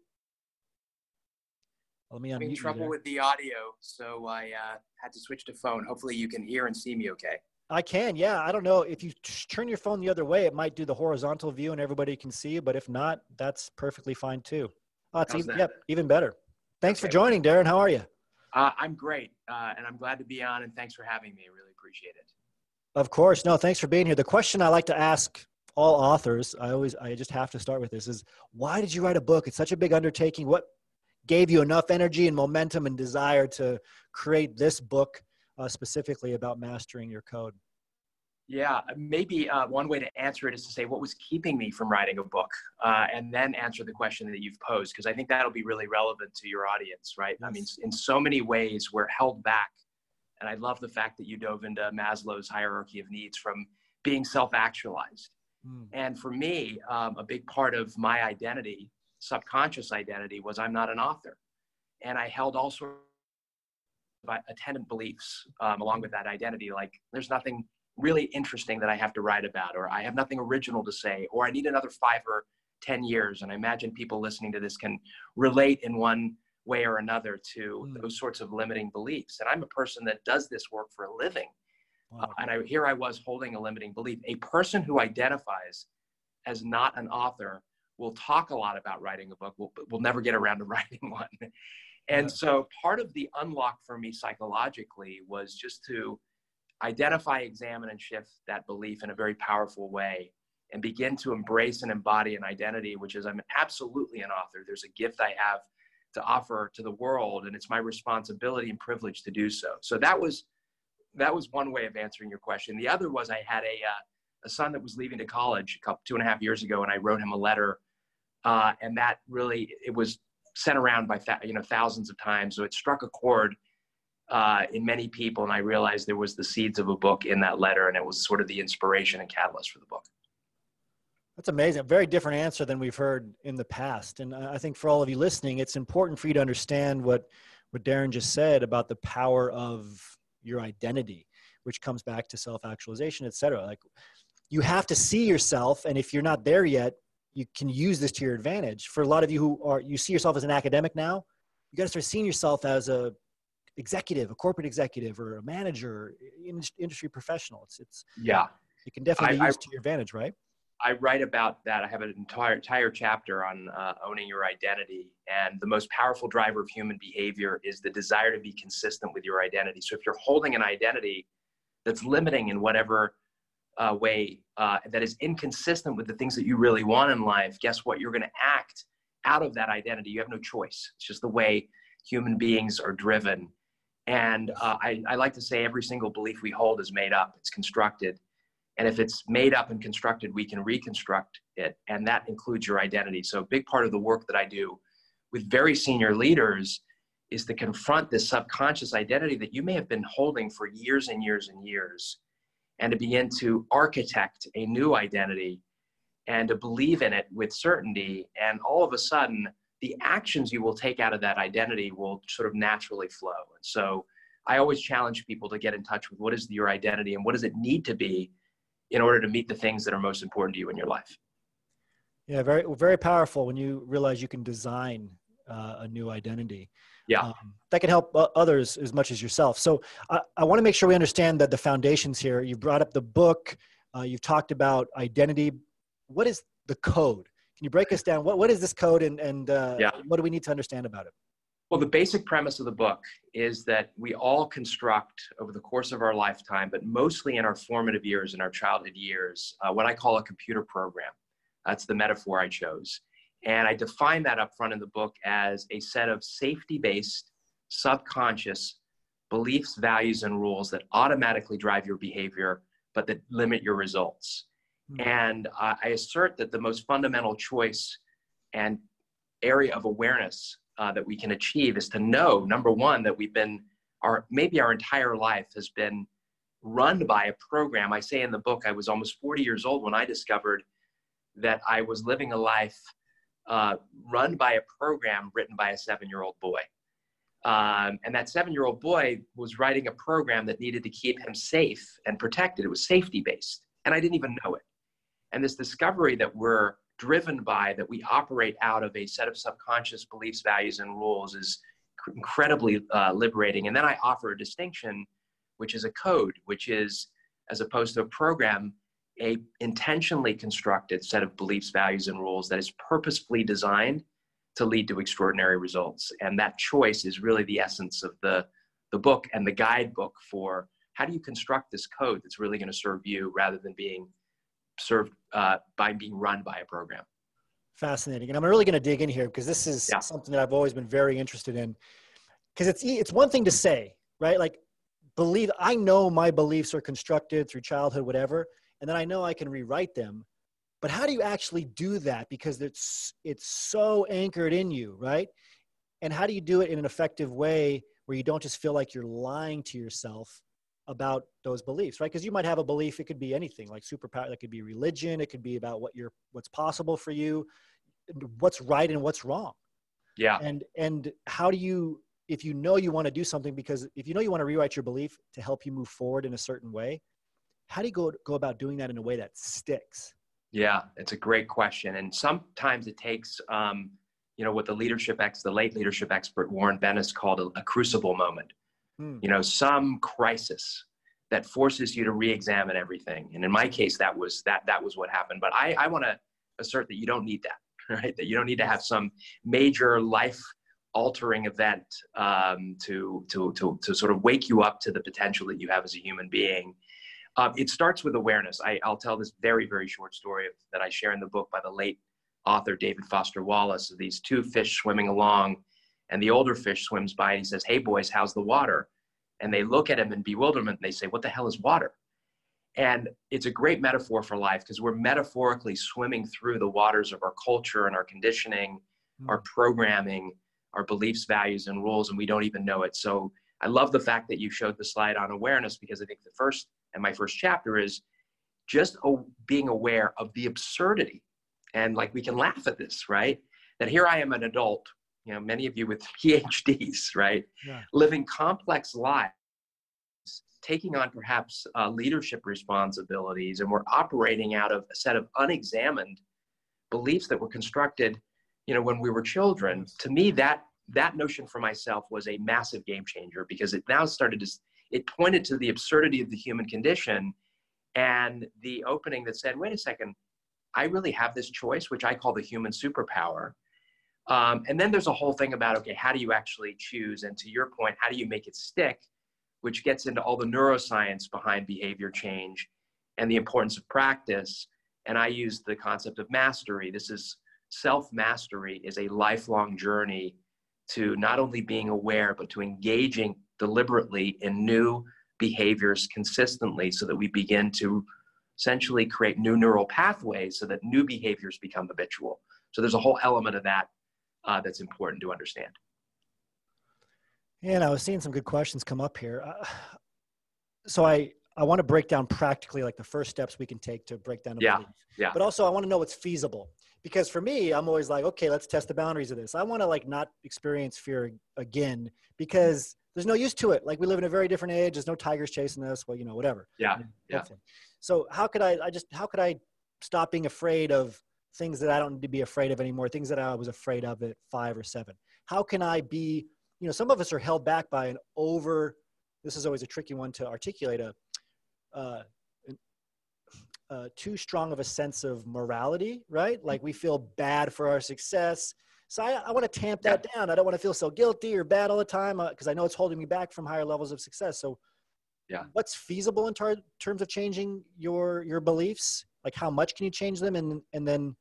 Let me unmute in trouble with the audio, so I uh, had to switch to phone. Hopefully, you can hear and see me okay. I can, yeah. I don't know if you turn your phone the other way, it might do the horizontal view and everybody can see you. But if not, that's perfectly fine too. Oh, it's even, yep, even better. Thanks okay. for joining, Darren. How are you? Uh, I'm great, uh, and I'm glad to be on. And thanks for having me. I really appreciate it. Of course. No, thanks for being here. The question I like to ask all authors, I always, I just have to start with this is why did you write a book? It's such a big undertaking. What gave you enough energy and momentum and desire to create this book uh, specifically about mastering your code? Yeah, maybe uh, one way to answer it is to say what was keeping me from writing a book, uh, and then answer the question that you've posed because I think that'll be really relevant to your audience, right? Yes. I mean, in so many ways, we're held back and I love the fact that you dove into Maslow's hierarchy of needs from being self actualized. Mm. And for me, um, a big part of my identity, subconscious identity, was I'm not an author. And I held all sorts of attendant beliefs um, along with that identity. Like, there's nothing really interesting that I have to write about, or I have nothing original to say, or I need another five or 10 years. And I imagine people listening to this can relate in one way or another to mm. those sorts of limiting beliefs. And I'm a person that does this work for a living. Wow. Uh, and I, here I was holding a limiting belief. A person who identifies as not an author will talk a lot about writing a book, will, but will never get around to *laughs* writing one. And yeah. so part of the unlock for me psychologically was just to identify, examine, and shift that belief in a very powerful way and begin to embrace and embody an identity, which is I'm absolutely an author. There's a gift I have to offer to the world, and it's my responsibility and privilege to do so. So that was that was one way of answering your question. The other was I had a uh, a son that was leaving to college a couple two and a half years ago, and I wrote him a letter, uh, and that really it was sent around by you know thousands of times, so it struck a chord uh, in many people, and I realized there was the seeds of a book in that letter, and it was sort of the inspiration and catalyst for the book. That's amazing. Very different answer than we've heard in the past. And I think for all of you listening, it's important for you to understand what, what Darren just said about the power of your identity, which comes back to self-actualization, et cetera. Like you have to see yourself. And if you're not there yet, you can use this to your advantage. For a lot of you who are, you see yourself as an academic now, you got to start seeing yourself as a executive, a corporate executive or a manager, industry professional. It's, it's, yeah, it can definitely I, be used I, to your advantage, right? I write about that. I have an entire entire chapter on uh, owning your identity, and the most powerful driver of human behavior is the desire to be consistent with your identity. So if you're holding an identity that's limiting in whatever uh, way uh, that is inconsistent with the things that you really want in life, guess what? You're going to act out of that identity. You have no choice. It's just the way human beings are driven. And uh, I, I like to say every single belief we hold is made up. It's constructed and if it's made up and constructed, we can reconstruct it. And that includes your identity. So, a big part of the work that I do with very senior leaders is to confront this subconscious identity that you may have been holding for years and years and years, and to begin to architect a new identity and to believe in it with certainty. And all of a sudden, the actions you will take out of that identity will sort of naturally flow. And so, I always challenge people to get in touch with what is your identity and what does it need to be in order to meet the things that are most important to you in your life. Yeah, very very powerful when you realize you can design uh, a new identity. Yeah, um, that can help others as much as yourself. So I, I want to make sure we understand that the foundations here. You brought up the book. Uh, you've talked about identity. What is the code? Can you break us down? What what is this code, and and uh, yeah. what do we need to understand about it? Well, the basic premise of the book is that we all construct over the course of our lifetime, but mostly in our formative years, in our childhood years, uh, what I call a computer program. That's the metaphor I chose. And I define that up front in the book as a set of safety based, subconscious beliefs, values, and rules that automatically drive your behavior, but that limit your results. Mm-hmm. And uh, I assert that the most fundamental choice and area of awareness uh, that we can achieve is to know number one that we've been our maybe our entire life has been run by a program. I say in the book i was almost 40 years old when i discovered that i was living a life uh, run by a program written by a seven year old boy. Um, and that seven year old boy was writing a program that needed to keep him safe and protected. It was safety based and i didn't even know it and this discovery that we're driven by, that we operate out of a set of subconscious beliefs, values, and rules is incredibly uh, liberating. And then I offer a distinction, which is a code, which is, as opposed to a program, a intentionally constructed set of beliefs, values, and rules that is purposefully designed to lead to extraordinary results. And that choice is really the essence of the, the book and the guidebook for how do you construct this code that's really going to serve you rather than being served uh, by being run by a program. Fascinating, and I'm really going to dig in here because this is yeah. something that I've always been very interested in. Because it's it's one thing to say, right? Like, believe I know my beliefs are constructed through childhood, whatever, and then I know I can rewrite them. But how do you actually do that? Because it's it's so anchored in you, right? And how do you do it in an effective way where you don't just feel like you're lying to yourself about those beliefs right? Because you might have a belief it could be anything like superpower that could be religion it could be about what you're what's possible for you what's right and what's wrong. Yeah. And and how do you if you know you want to do something because if you know you want to rewrite your belief to help you move forward in a certain way how do you go go about doing that in a way that sticks? Yeah it's a great question and sometimes it takes um, you know what the leadership ex the late leadership expert warren bennis called a, a crucible moment Hmm. you know, some crisis that forces you to re-examine everything. And in my case, that was that that was what happened. But I, I want to assert that you don't need that, *laughs* right? That you don't need to have some major life altering event um, to, to, to, to sort of wake you up to the potential that you have as a human being. Uh, it starts with awareness. I, will tell this very, very short story that I share in the book by the late author David Foster Wallace of these two fish swimming along And the older fish swims by and he says, Hey, boys, how's the water? And they look at him in bewilderment and they say, What the hell is water? And it's a great metaphor for life because we're metaphorically swimming through the waters of our culture and our conditioning, mm. our programming, our beliefs, values, and rules, and we don't even know it. So I love the fact that you showed the slide on awareness because I think the first and my first chapter is just being aware of the absurdity. And like we can laugh at this, right? That here I am an adult, you know, many of you with *laughs* PhDs, right? Yeah. Living complex lives, taking on perhaps uh, leadership responsibilities, and we're operating out of a set of unexamined beliefs that were constructed, you know, when we were children. To me, that that notion for myself was a massive game changer because it now started to it pointed to the absurdity of the human condition and the opening that said wait a second i really have this choice which i call the human superpower um, and then there's a whole thing about okay how do you actually choose? And to your point how do you make it stick? Which gets into all the neuroscience behind behavior change and the importance of practice. And i use the concept of mastery. This is self mastery is a lifelong journey to not only being aware, but to engaging deliberately in new behaviors consistently so that we begin to essentially create new neural pathways so that new behaviors become habitual. So there's a whole element of that uh, that's important to understand. And I was seeing some good questions come up here. Uh, so I, I want to break down practically like the first steps we can take to break down a yeah, belief. Yeah. But also I want to know what's feasible because for me i'm always like okay let's test the boundaries of this i want to like not experience fear again because there's no use to it like we live in a very different age there's no tigers chasing us well you know whatever yeah yeah so how could i i just how could i stop being afraid of things that i don't need to be afraid of anymore things that i was afraid of at five or seven how can i be you know some of us are held back by an over this is always a tricky one to articulate a uh, uh, too strong of a sense of morality, right? Like we feel bad for our success. So I, I want to tamp that down. I don't want to feel so guilty or bad all the time because uh, I know it's holding me back from higher levels of success. So, yeah, what's feasible in tar- terms of changing your your beliefs? Like how much can you change them, and and then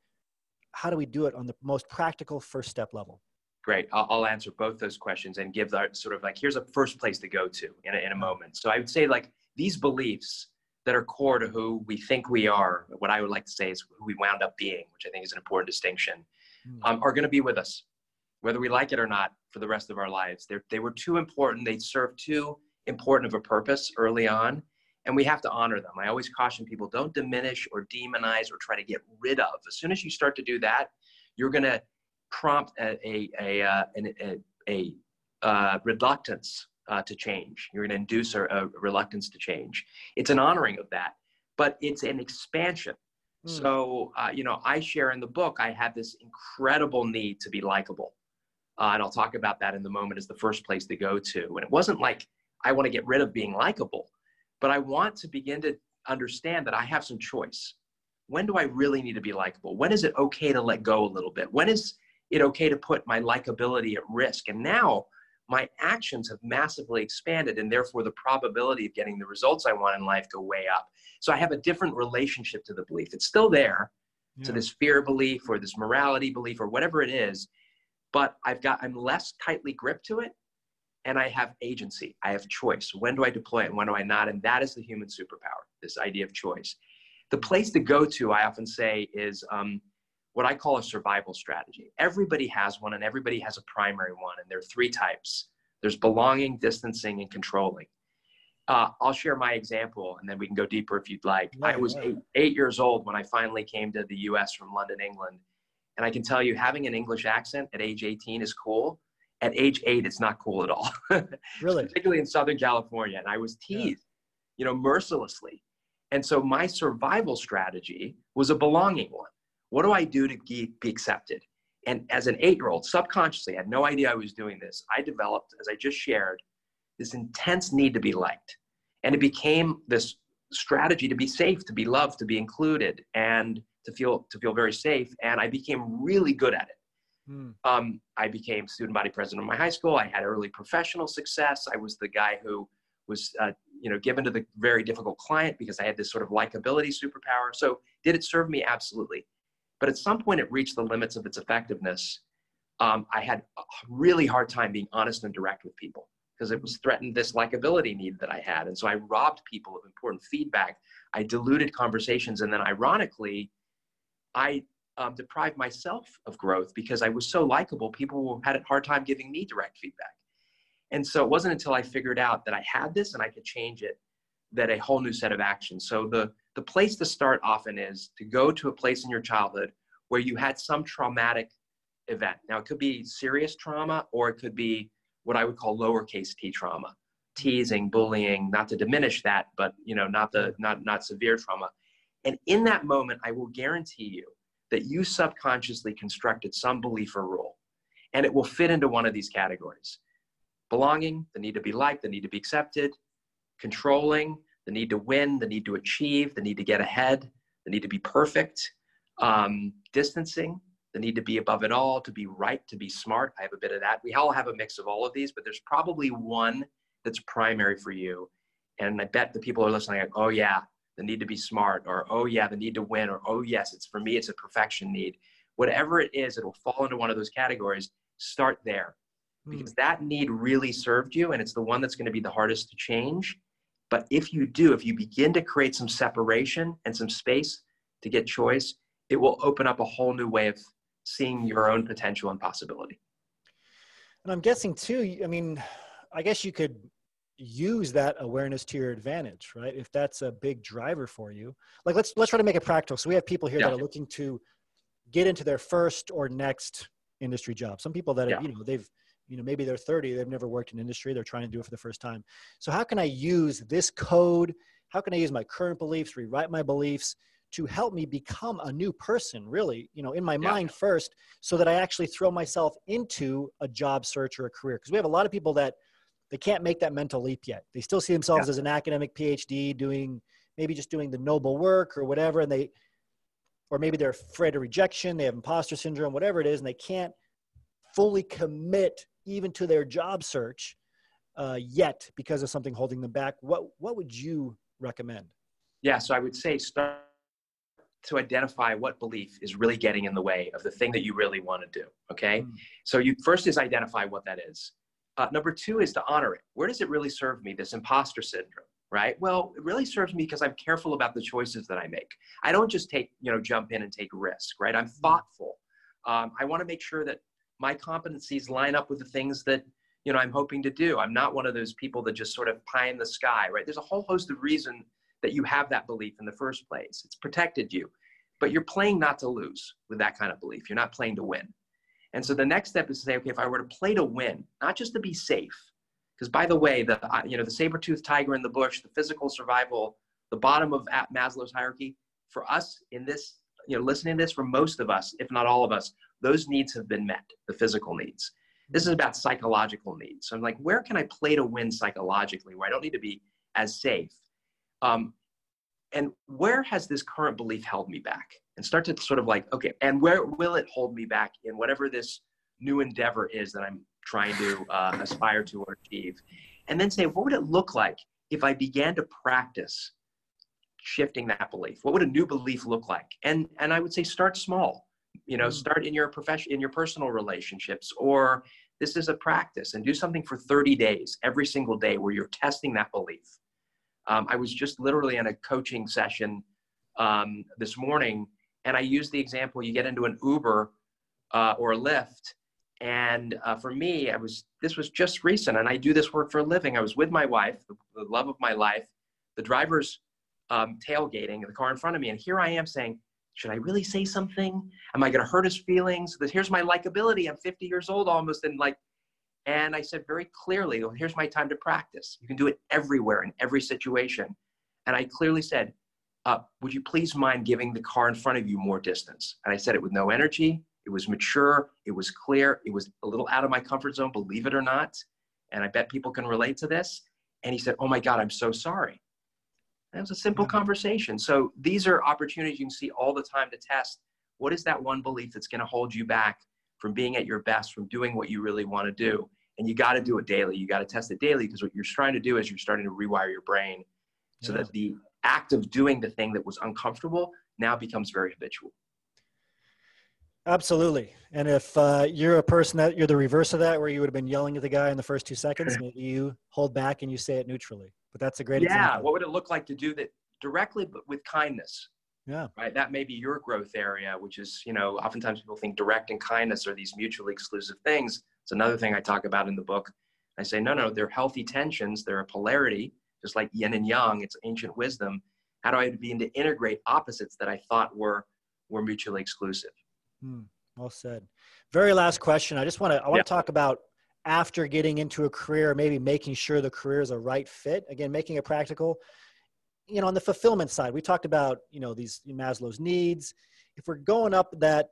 how do we do it on the most practical first step level? Great. I'll, I'll answer both those questions and give that sort of like here's a first place to go to in a, in a moment. So I would say like these beliefs that are core to who we think we are, what I would like to say is who we wound up being, which I think is an important distinction, mm. um, are going to be with us, whether we like it or not, for the rest of our lives. They're, they were too important. They served too important of a purpose early on, and we have to honor them. I always caution people don't diminish or demonize or try to get rid of. As soon as you start to do that, you're going to prompt a, a, a, uh, a, a, a uh, reluctance uh, to change. You're going to induce a, a, reluctance to change. It's an honoring of that, but it's an expansion. Mm. So, uh, you know, I share in the book, I have this incredible need to be likable. Uh, and I'll talk about that in the moment as the first place to go to. And it wasn't like I want to get rid of being likable, but I want to begin to understand that I have some choice. When do I really need to be likable? When is it okay to let go a little bit? When is it okay to put my likability at risk? And now my actions have massively expanded and therefore the probability of getting the results I want in life go way up. So I have a different relationship to the belief. It's still there, yeah. to this fear belief or this morality belief or whatever it is, but I've got I'm less tightly gripped to it and I have agency. I have choice. When do I deploy it and when do I not? And that is the human superpower, this idea of choice. The place to go to, I often say, is um, what I call a survival strategy. Everybody has one and everybody has a primary one, and there are three types there's belonging, distancing, and controlling. Uh, I'll share my example and then we can go deeper if you'd like. I was eight, eight years old when I finally came to the US from London, England. And I can tell you, having an English accent at age 18 is cool. At age eight, it's not cool at all. *laughs* really? Particularly in Southern California. And I was teased, yeah. you know, mercilessly. And so my survival strategy was a belonging one. What do I do to be accepted? And as an eight year old, subconsciously, I had no idea I was doing this. I developed, as I just shared, this intense need to be liked. And it became this strategy to be safe, to be loved, to be included, and to feel to feel very safe. And I became really good at it. Hmm. Um, I became student body president of my high school. I had early professional success. I was the guy who was, uh, you know, given to the very difficult client because I had this sort of likability superpower. So, did it serve me? Absolutely. But at some point, it reached the limits of its effectiveness um, I had a really hard time being honest and direct with people because it was threatened this likability need that I had. And so I robbed people of important feedback. I diluted conversations. And then ironically, I um, deprived myself of growth because I was so likable. People had a hard time giving me direct feedback. And so it wasn't until I figured out that I had this and I could change it that a whole new set of actions. So the, the place to start often is to go to a place in your childhood where you had some traumatic event. Now, it could be serious trauma or it could be what I would call lowercase t trauma, teasing, bullying, not to diminish that, but you know, not the not not severe trauma. And in that moment, I will guarantee you that you subconsciously constructed some belief or rule, and it will fit into one of these categories: belonging, the need to be liked, the need to be accepted, controlling, the need to win, the need to achieve, the need to get ahead, the need to be perfect, um, distancing, the need to be above it all, to be right, to be smart. I have a bit of that. We all have a mix of all of these, but there's probably one that's primary for you. And I bet the people are listening, like, oh, yeah, the need to be smart, or oh, yeah, the need to win, or oh, yes, it's for me, it's a perfection need. Whatever it is, it'll fall into one of those categories. Start there hmm. because that need really served you, and it's the one that's going to be the hardest to change. But if you do, if you begin to create some separation and some space to get choice, it will open up a whole new way of seeing your own potential and possibility. And I'm guessing too, I mean, I guess you could use that awareness to your advantage, right? If that's a big driver for you. Like let's let's try to make it practical. So we have people here yeah. that are looking to get into their first or next industry job. Some people that yeah. have, you know, they've you know maybe they're 30 they've never worked in industry they're trying to do it for the first time so how can i use this code how can i use my current beliefs rewrite my beliefs to help me become a new person really you know in my yeah. mind first so that i actually throw myself into a job search or a career because we have a lot of people that they can't make that mental leap yet they still see themselves yeah. as an academic phd doing maybe just doing the noble work or whatever and they or maybe they're afraid of rejection they have imposter syndrome whatever it is and they can't fully commit even to their job search uh, yet because of something holding them back what what would you recommend yeah so i would say start to identify what belief is really getting in the way of the thing that you really want to do. Okay. Mm. So you first is identify what that is. Uh, number two is to honor it. Where does it really serve me? This imposter syndrome, right? Well, it really serves me because I'm careful about the choices that I make. I don't just take, you know, jump in and take risk, right? I'm hmm. thoughtful. Um, I want to make sure that my competencies line up with the things that, you know, I'm hoping to do. I'm not one of those people that just sort of pie in the sky, right? There's a whole host of reason that you have that belief in the first place. It's protected you. But you're playing not to lose with that kind of belief. You're not playing to win. And so the next step is to say, okay, if I were to play to win, not just to be safe, because by the way, the you know the saber-toothed tiger in the bush, the physical survival, the bottom of Maslow's hierarchy, for us in this, you know, listening to this, for most of us, if not all of us, those needs have been met, the physical needs. This is about psychological needs. So I'm like, where can I play to win psychologically, where I don't need to be as safe? um, and where has this current belief held me back and start to sort of like okay and where will it hold me back in whatever this new endeavor is that i'm trying to uh, aspire to or achieve? And then say what would it look like if i began to practice shifting that belief? What would a new belief look like? And and i would say start small you know mm. start in your profession in your personal relationships or this is a practice and do something for 30 days every single day where you're testing that belief. Um, I was just literally in a coaching session um, this morning, and I use the example: you get into an Uber uh, or a Lyft, and uh, for me, I was this was just recent, and I do this work for a living. I was with my wife, the, the love of my life. The driver's um, tailgating the car in front of me, and here I am saying, "Should I really say something? Am I going to hurt his feelings? Here's my likability. I'm 50 years old almost, and like and I said very clearly, well, here's my time to practice. You can do it everywhere in every situation. And I clearly said, uh, would you please mind giving the car in front of you more distance? And I said it with no energy. It was mature. It was clear. It was a little out of my comfort zone, believe it or not. And I bet people can relate to this. And he said, oh my God, I'm so sorry. And it was a simple conversation. So these are opportunities you can see all the time to test what is that one belief that's going to hold you back from being at your best, from doing what you really want to do. And you got to do it daily. You got to test it daily because what you're trying to do is you're starting to rewire your brain so yeah. that the act of doing the thing that was uncomfortable now becomes very habitual. Absolutely. And if uh, you're a person that you're the reverse of that, where you would have been yelling at the guy in the first two seconds, *laughs* maybe you hold back and you say it neutrally. But that's a great yeah. example. What would it look like to do that directly, but with kindness? Yeah. Right. That may be your growth area, which is, you know, oftentimes people think direct and kindness are these mutually exclusive things. It's another thing I talk about in the book. I say, no, no, they're healthy tensions. They're a polarity, just like yin and yang. It's ancient wisdom. How do I begin to integrate opposites that I thought were were mutually exclusive? Hmm, well said. Very last question. I just want to I want Yeah. to talk about after getting into a career, maybe making sure the career is a right fit. Again, making it practical. You know, on the fulfillment side, we talked about you know these Maslow's needs. If we're going up that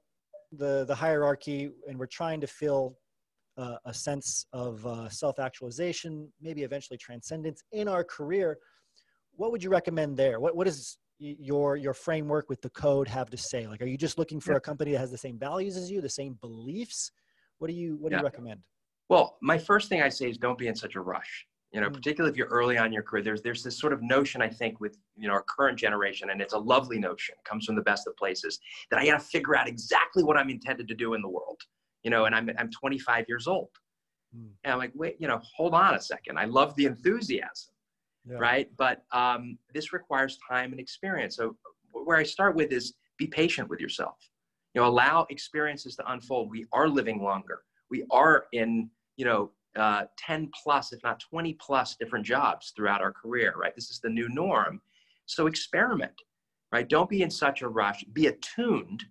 the the hierarchy and we're trying to fill uh, a sense of uh, self-actualization, maybe eventually transcendence in our career, what would you recommend there? What what is your your framework with the code have to say? Like, are you just looking for Yeah. a company that has the same values as you, the same beliefs? What do you what do you recommend? Well, my first thing I say is don't be in such a rush. You know, Mm. particularly if you're early on in your career, there's there's this sort of notion I think with you know our current generation, and it's a lovely notion, comes from the best of places, that I got to figure out exactly what I'm intended to do in the world. You know, and I'm I'm 25 years old, Mm. and I'm like, wait, you know, hold on a second. I love the enthusiasm, Yeah. right? But um, this requires time and experience. So where I start with is be patient with yourself. You know, allow experiences to unfold. We are living longer. We are in you know uh, 10 plus, if not 20 plus different jobs throughout our career, right? This is the new norm. So experiment, right? Don't be in such a rush. Be attuned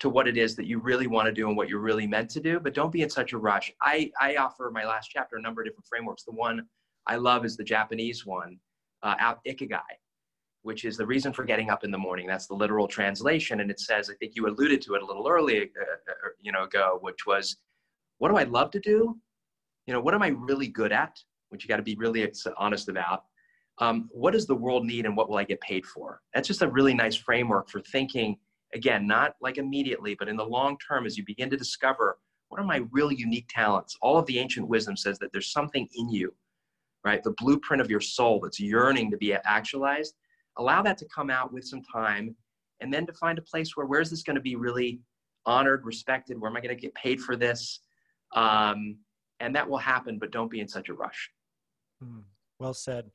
to what it is that you really want to do and what you're really meant to do, but don't be in such a rush. I, I offer my last chapter a number of different frameworks. The one I love is the Japanese one, uh, Ikigai, which is the reason for getting up in the morning. That's the literal translation. And it says, I think you alluded to it a little early, uh, uh, you know, ago, which was, what do I love to do? you know what am i really good at which you got to be really honest about um, what does the world need and what will i get paid for that's just a really nice framework for thinking again not like immediately but in the long term as you begin to discover what are my real unique talents? All of the ancient wisdom says that there's something in you right? The blueprint of your soul that's yearning to be actualized. Allow that to come out with some time and then to find a place where where's this going to be really honored respected? Where am i going to get paid for this? Um, and that will happen but don't be in such a rush. Hmm, Well said.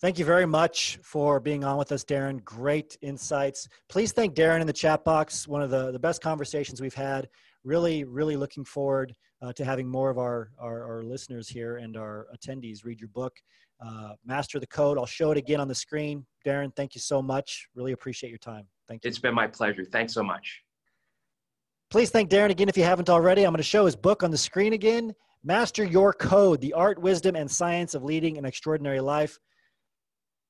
Thank you very much for being on with us, Darren. Great insights. Please thank Darren in the chat box. One of the, the best conversations we've had. Really, really looking forward uh, to having more of our, our, our listeners here and our attendees read your book, uh, Master the Code. I'll show it again on the screen. Darren, thank you so much. Really appreciate your time. Thank you. it's been my pleasure thanks so much Please thank Darren again if you haven't already. I'm going to show his book on the screen again Master Your Code The Art, Wisdom, and Science of Leading an Extraordinary Life.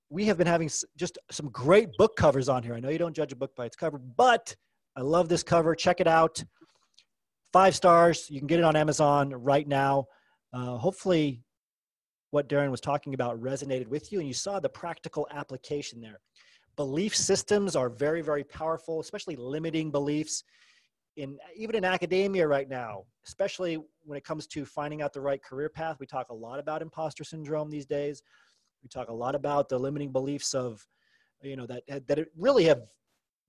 We have been having just some great book covers on here. I know you don't judge a book by its cover, but I love this cover. Check it out. Five stars. You can get it on Amazon right now. Uh, hopefully, what Darren was talking about resonated with you and you saw the practical application there. Belief systems are very, very powerful, especially limiting beliefs in even in academia right now, especially when it comes to finding out the right career path. We talk a lot about imposter syndrome these days. We talk a lot about the limiting beliefs of, you know, that that it really have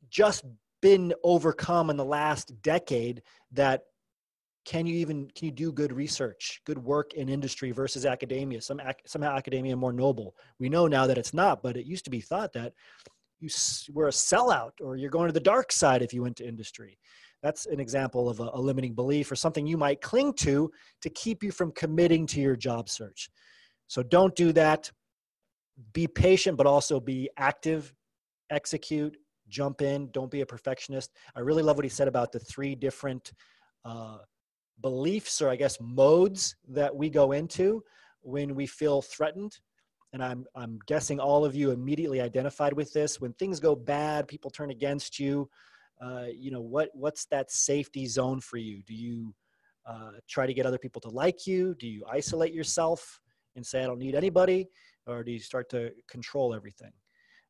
just been overcome in the last decade. That can you even can you do good research, good work in industry versus academia? Some somehow academia more noble. We know now that it's not, but it used to be thought that you were a sellout or you're going to the dark side if you went to industry that's an example of a, a, limiting belief or something you might cling to to keep you from committing to your job search. So don't do that. Be patient, but also be active, execute, jump in. Don't be a perfectionist. I really love what he said about the three different uh, beliefs or, I guess, modes that we go into when we feel threatened. And I'm, I'm guessing all of you immediately identified with this. When things go bad, people turn against you uh, you know what what's that safety zone for you do you uh, try to get other people to like you do you isolate yourself and say i don't need anybody or do you start to control everything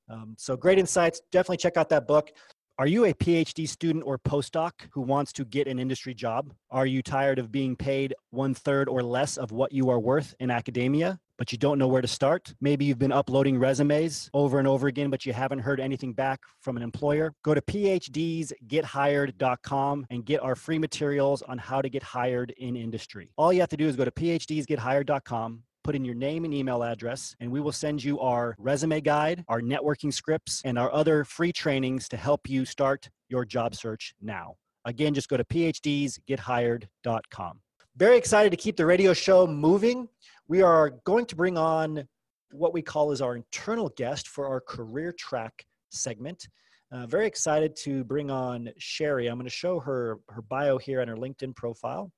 um, so great insights definitely check out that book Are you a PhD student or postdoc who wants to get an industry job? Are you tired of being paid one third or less of what you are worth in academia? But you don't know where to start. Maybe you've been uploading resumes over and over again, but you haven't heard anything back from an employer. Go to phdsgethired.com and get our free materials on how to get hired in industry. All you have to do is go to phdsgethired.com, put in your name and email address, and we will send you our resume guide, our networking scripts, and our other free trainings to help you start your job search now. Again, just go to phdsgethired.com. Very excited to keep the radio show moving. We are going to bring on what we call as our internal guest for our career track segment. Uh, very excited to bring on Sherri. I'm going to show her her bio here on her LinkedIn profile.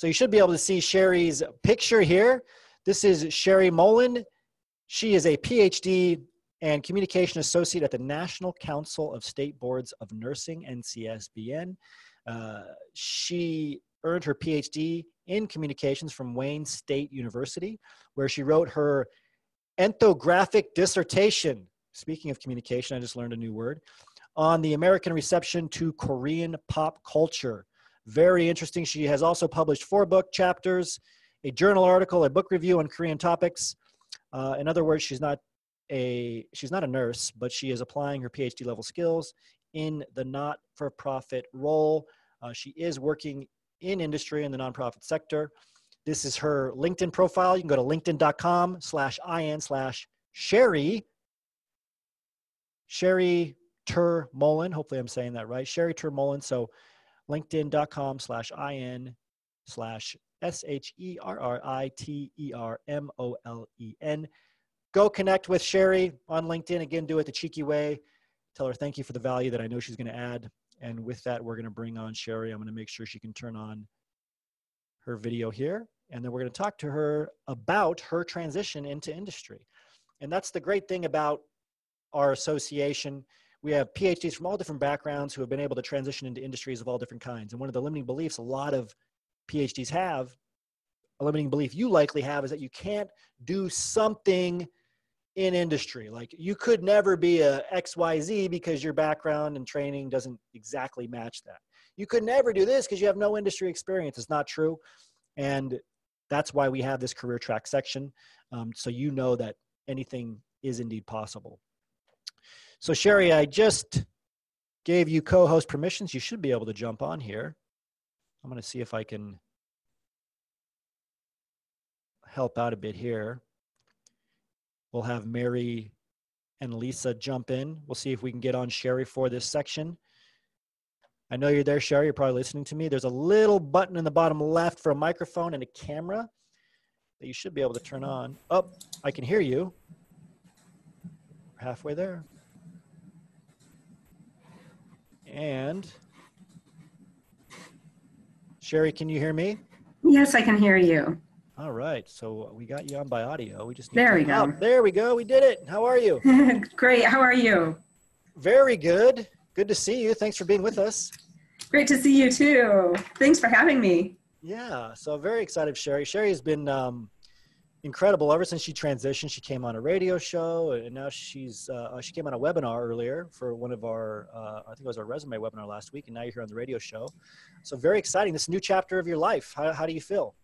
So you should be able to see Sherri's picture here. This is Sherri Molen. She is a PhD and communication associate at the National Council of State Boards of Nursing, NCSBN. Uh, she earned her PhD in communications from Wayne State University, where she wrote her ethnographic dissertation. Speaking of communication, I just learned a new word on the American reception to Korean pop culture. Very interesting. She has also published four book chapters, a journal article, a book review on Korean topics. Uh, in other words, she's not a she's not a nurse, but she is applying her PhD level skills in the not-for-profit role. Uh, she is working in industry in the nonprofit sector. This is her LinkedIn profile. You can go to linkedin.com slash in slash Sherri. Sherri Ter Molen. Hopefully I'm saying that right. Sherri Ter Molen. So linkedin.com slash in slash S-H-E-R-R-I-T-E-R-M-O-L-E-N. Go connect with Sherri on LinkedIn. Again, do it the cheeky way. Tell her thank you for the value that I know she's going to add. And with that, we're going to bring on Sherri. I'm going to make sure she can turn on her video here. And then we're going to talk to her about her transition into industry. And that's the great thing about our association we have PhDs from all different backgrounds who have been able to transition into industries of all different kinds. And one of the limiting beliefs a lot of PhDs have, a limiting belief you likely have, is that you can't do something in industry. Like you could never be a XYZ because your background and training doesn't exactly match that. You could never do this because you have no industry experience. It's not true. And that's why we have this career track section. Um, so you know that anything is indeed possible. So, Sherri, I just gave you co host permissions. You should be able to jump on here. I'm going to see if I can help out a bit here. We'll have Mary and Lisa jump in. We'll see if we can get on Sherri for this section. I know you're there, Sherri. You're probably listening to me. There's a little button in the bottom left for a microphone and a camera that you should be able to turn on. Oh, I can hear you. We're halfway there. And Sherri, can you hear me? Yes, I can hear you. All right. So we got you on by audio. We just there we go. Up. There we go. We did it. How are you? *laughs* Great. How are you? Very good. Good to see you. Thanks for being with us. Great to see you too. Thanks for having me. Yeah. So very excited, Sherri. Sherri has been um, incredible. Ever since she transitioned she came on a radio show and now she's uh, she came on a webinar earlier for one of our uh, i think it was our resume webinar last week and now you're here on the radio show. So very exciting this new chapter of your life. How, how do you feel?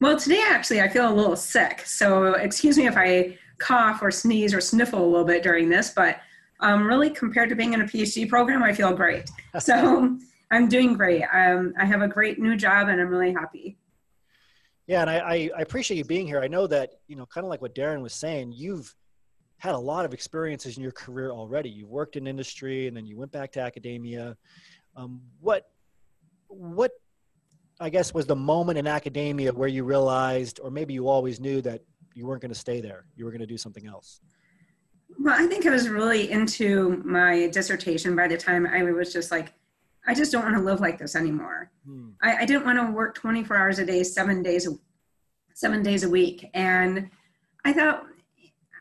Well today actually i feel a little sick so excuse me if i cough or sneeze or sniffle a little bit during this but um, really compared to being in a phd program i feel great. *laughs* So i'm doing great. Um, i have a great new job and i'm really happy yeah, and I, I appreciate you being here. I know that, you know, kind of like what Darren was saying, you've had a lot of experiences in your career already. You've worked in industry and then you went back to academia. Um, what, what, I guess, was the moment in academia where you realized, or maybe you always knew that you weren't going to stay there, you were going to do something else? Well, I think I was really into my dissertation by the time I was just like, I just don't want to live like this anymore. Hmm. I, I, didn't want to work 24 hours a day, seven days, seven days a week. And I thought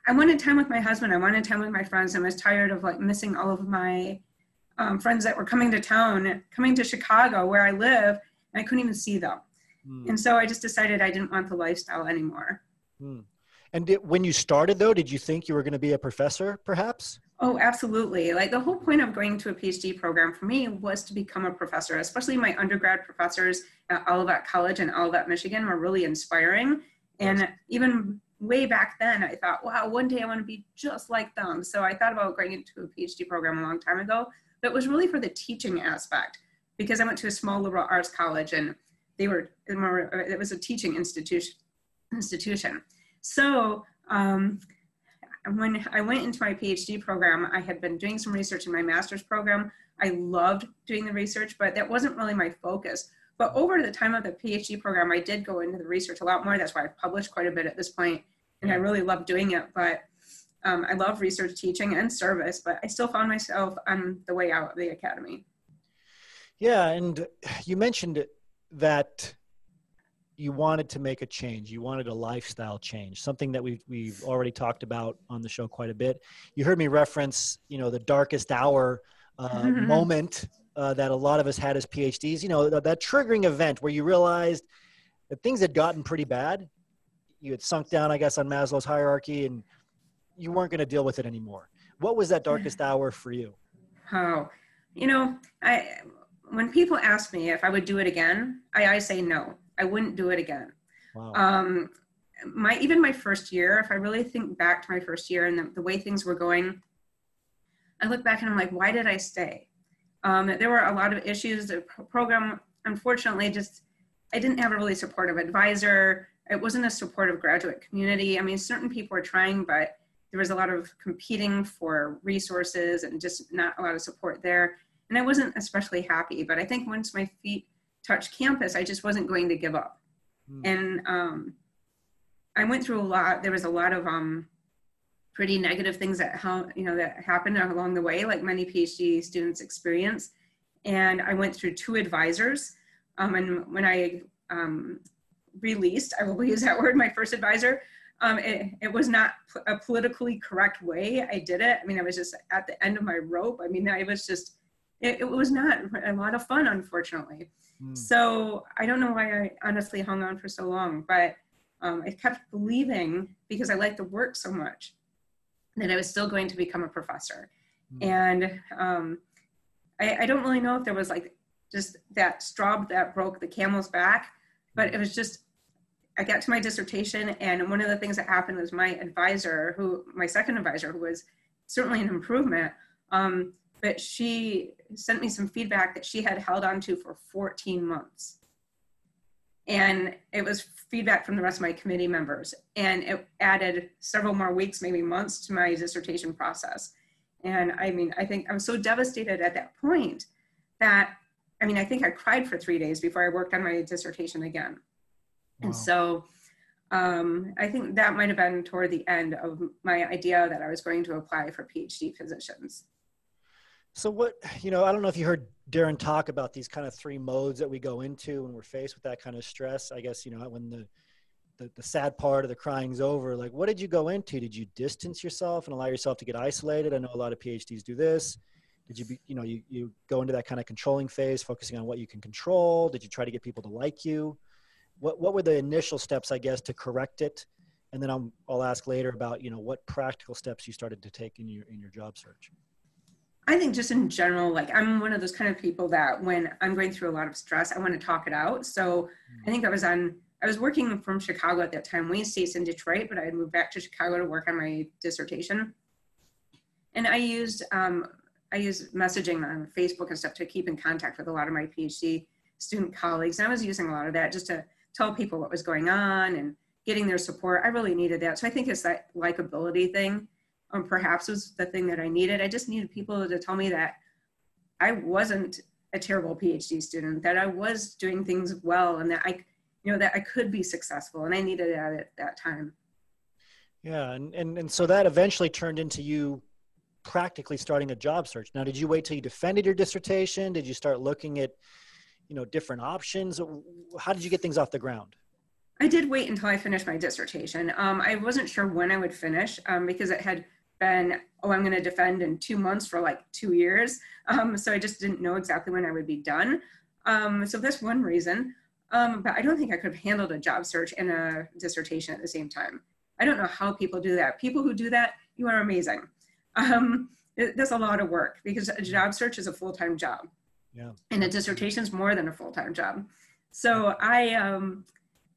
I wanted time with my husband. I wanted time with my friends. I was tired of like missing all of my um, friends that were coming to town, coming to Chicago where I live, and I couldn't even see them. Hmm. And so I just decided I didn't want the lifestyle anymore. Hmm. And did, when you started, though, did you think you were going to be a professor, perhaps? Oh, absolutely. Like the whole point of going to a PhD program for me was to become a professor, especially my undergrad professors at Olivet College and Olivet, Michigan were really inspiring. And even way back then, I thought, wow, one day I want to be just like them. So I thought about going into a PhD program a long time ago, but it was really for the teaching aspect because I went to a small liberal arts college and they were, it was a teaching institution. institution. So um, when I went into my PhD program, I had been doing some research in my master's program. I loved doing the research, but that wasn't really my focus. But over the time of the PhD program, I did go into the research a lot more. That's why I've published quite a bit at this point, and I really love doing it. But um, I love research teaching and service, but I still found myself on the way out of the academy. Yeah, and you mentioned that you wanted to make a change. You wanted a lifestyle change, something that we've we've already talked about on the show quite a bit. You heard me reference, you know, the darkest hour uh, mm-hmm. moment uh, that a lot of us had as PhDs. You know, that, that triggering event where you realized that things had gotten pretty bad. You had sunk down, I guess, on Maslow's hierarchy, and you weren't going to deal with it anymore. What was that darkest hour for you? Oh, you know, I when people ask me if I would do it again, I, I say no. I wouldn't do it again. Wow. Um, my even my first year, if I really think back to my first year and the, the way things were going, I look back and I'm like, why did I stay? Um, there were a lot of issues. The program, unfortunately, just I didn't have a really supportive advisor. It wasn't a supportive graduate community. I mean, certain people were trying, but there was a lot of competing for resources and just not a lot of support there. And I wasn't especially happy. But I think once my feet touched campus, I just wasn't going to give up. Mm. And um, I went through a lot. There was a lot of um, pretty negative things that how you know that happened along the way, like many PhD students experience. And I went through two advisors. Um, and when I um, released, I will use that word, my first advisor, um, it, it, was not a politically correct way I did it. I mean, I was just at the end of my rope. I mean, I was just, it, it was not a lot of fun, unfortunately. Mm. So I don't know why I honestly hung on for so long, but um, I kept believing because I liked the work so much that I was still going to become a professor. Mm. And um, I, I, don't really know if there was like just that straw that broke the camel's back, but it was just, I got to my dissertation, and one of the things that happened was my advisor, who, my second advisor, who was certainly an improvement, um, but she sent me some feedback that she had held on to for 14 months. And it was feedback from the rest of my committee members. And it added several more weeks, maybe months, to my dissertation process. And I mean, I think I was so devastated at that point that, I mean, I think I cried for three days before I worked on my dissertation again. Wow. And so um, I think that might have been toward the end of my idea that I was going to apply for PhD positions. So what you know, I don't know if you heard Darren talk about these kind of three modes that we go into when we're faced with that kind of stress. I guess you know when the the, the sad part of the crying's over. Like, what did you go into? Did you distance yourself and allow yourself to get isolated? I know a lot of PhDs do this. Did you, be, you know, you, you go into that kind of controlling phase, focusing on what you can control? Did you try to get people to like you? What, what were the initial steps, I guess, to correct it? And then I'll, I'll ask later about, you know, what practical steps you started to take in your, in your job search. I think just in general, like I'm one of those kind of people that when I'm going through a lot of stress, I want to talk it out. So I think I was on, I was working from Chicago at that time. Wayne State's in Detroit, but I had moved back to Chicago to work on my dissertation. And I used, um, I used messaging on Facebook and stuff to keep in contact with a lot of my PhD student colleagues. And I was using a lot of that just to tell people what was going on and getting their support. I really needed that. So I think it's that likability thing um, perhaps was the thing that I needed. I just needed people to tell me that I wasn't a terrible PhD student, that I was doing things well, and that I, you know, that I could be successful, and I needed that at that time. Yeah, and and and so that eventually turned into you practically starting a job search. Now, did you wait till you defended your dissertation? Did you start looking at, you know, different options? How did you get things off the ground? I did wait until I finished my dissertation. Um, I wasn't sure when I would finish um, because it had been, oh, I'm going to defend in two months for like two years. Um, so I just didn't know exactly when I would be done. Um, so that's one reason. Um, but I don't think I could have handled a job search and a dissertation at the same time. I don't know how people do that. People who do that, you are amazing. Um, it, that's a lot of work because a job search is a full-time job. Yeah. And a dissertation is more than a full-time job. So I um,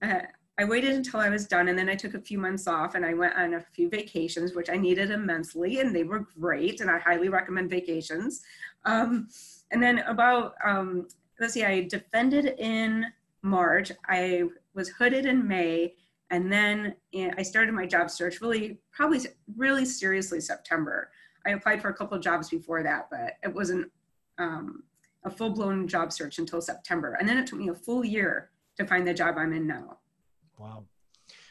uh, I waited until I was done and then I took a few months off and I went on a few vacations, which I needed immensely and they were great and I highly recommend vacations. Um, and then about, um, let's see, I defended in March. I was hooded in May and then eh, I started my job search really, probably really seriously September. I applied for a couple of jobs before that, but it wasn't um, a full blown job search until September. And then it took me a full year to find the job I'm in now. Wow.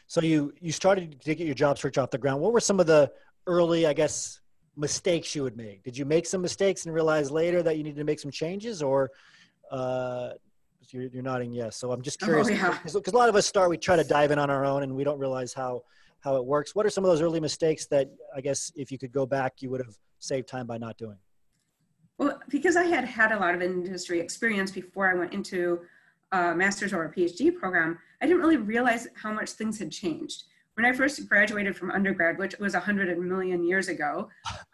So you you started to get your job search off the ground. What were some of the early, I guess, mistakes you would make? Did you make some mistakes and realize later that you needed to make some changes, or uh, you're, you're nodding yes? So I'm just curious because Oh, yeah. a lot of us start, we try to dive in on our own, and we don't realize how how it works. What are some of those early mistakes that I guess if you could go back, you would have saved time by not doing? Well, because I had had a lot of industry experience before I went into a master's or a PhD program, I didn't really realize how much things had changed. When I first graduated from undergrad, which was a hundred million years ago,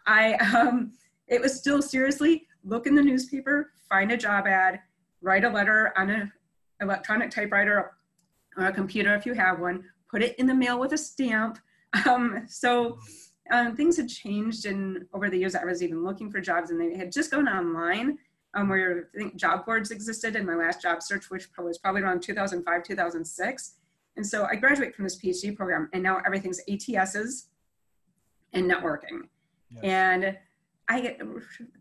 I um, it was still seriously look in the newspaper, find a job ad, write a letter on an electronic typewriter or a computer if you have one, put it in the mail with a stamp. Um, so um, things had changed and over the years I was even looking for jobs and they had just gone online um, where I think job boards existed in my last job search, which was probably around 2005, 2006. And so I graduate from this PhD program and now everything's ATSs and networking. Yes. And I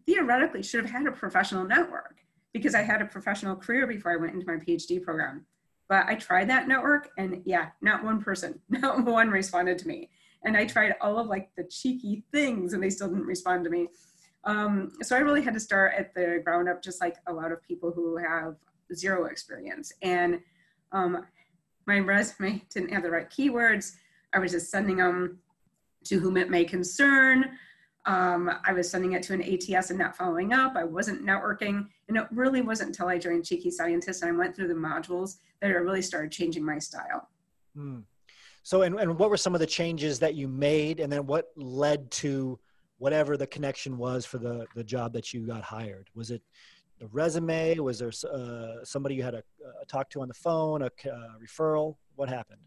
theoretically should have had a professional network because I had a professional career before I went into my PhD program. But I tried that network and yeah, not one person, *laughs* not one responded to me. And I tried all of like the cheeky things and they still didn't respond to me. Um, so I really had to start at the ground up, just like a lot of people who have zero experience. And um, my resume *laughs* didn't have the right keywords. I was just sending them to whom it may concern. Um, I was sending it to an ATS and not following up. I wasn't networking. And it really wasn't until I joined Cheeky Scientist and I went through the modules that I really started changing my style. Hmm. So, and, and what were some of the changes that you made, and then what led to whatever the connection was for the the job that you got hired? Was it a resume? Was there uh, somebody you had a, uh, talk to on the phone? A uh, referral? What happened?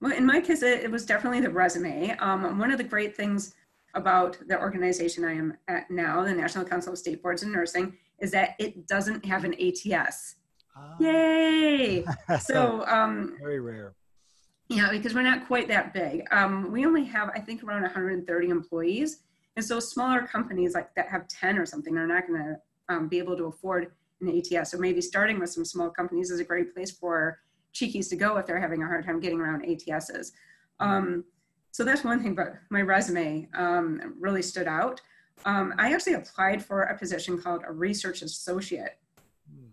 Well, in my case, it, it was definitely the resume. Um, one of the great things about the organization I am at now, the National Council of State Boards of Nursing, is that it doesn't have an ATS. Ah. Yay! *laughs* So, um, very rare. Yeah, because we're not quite that big. Um, we only have, I think, around 130 employees. And so smaller companies like that have 10 or something are not going to um, be able to afford an ATS. So maybe starting with some small companies is a great place for cheekies to go if they're having a hard time getting around ATSs. Um, so that's one thing, but my resume um, really stood out. Um, I actually applied for a position called a research associate.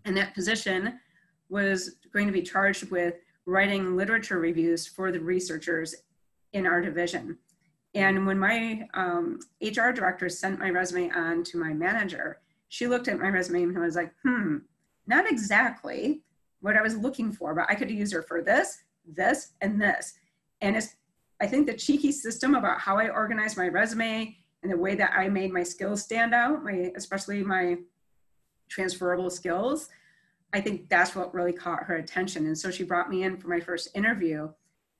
And that position was going to be charged with writing literature reviews for the researchers in our division. And when my um, HR director sent my resume on to my manager, she looked at my resume and was like, hmm, not exactly what I was looking for, but I could use her for this, this, and this. And it's, I think the cheeky system about how I organized my resume and the way that I made my skills stand out, my, especially my transferable skills, I think that's what really caught her attention. And so she brought me in for my first interview.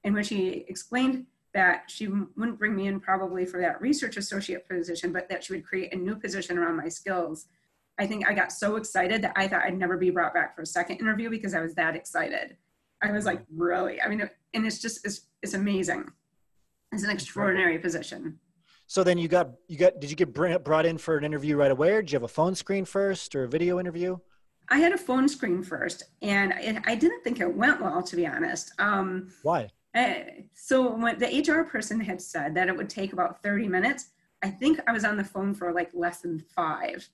And when she explained that she wouldn't bring me in probably for that research associate position, but that she would create a new position around my skills, I think I got so excited that I thought I'd never be brought back for a second interview because I was that excited. I was like, really? I mean, and it's just, it's, it's amazing. It's an extraordinary position. So then you got you got did you get brought in for an interview right away, or did you have a phone screen first or a video interview? I had a phone screen first, and I didn't think it went well, to be honest. Um, Why? Uh, so when the HR person had said that it would take about 30 minutes, I think I was on the phone for like less than five.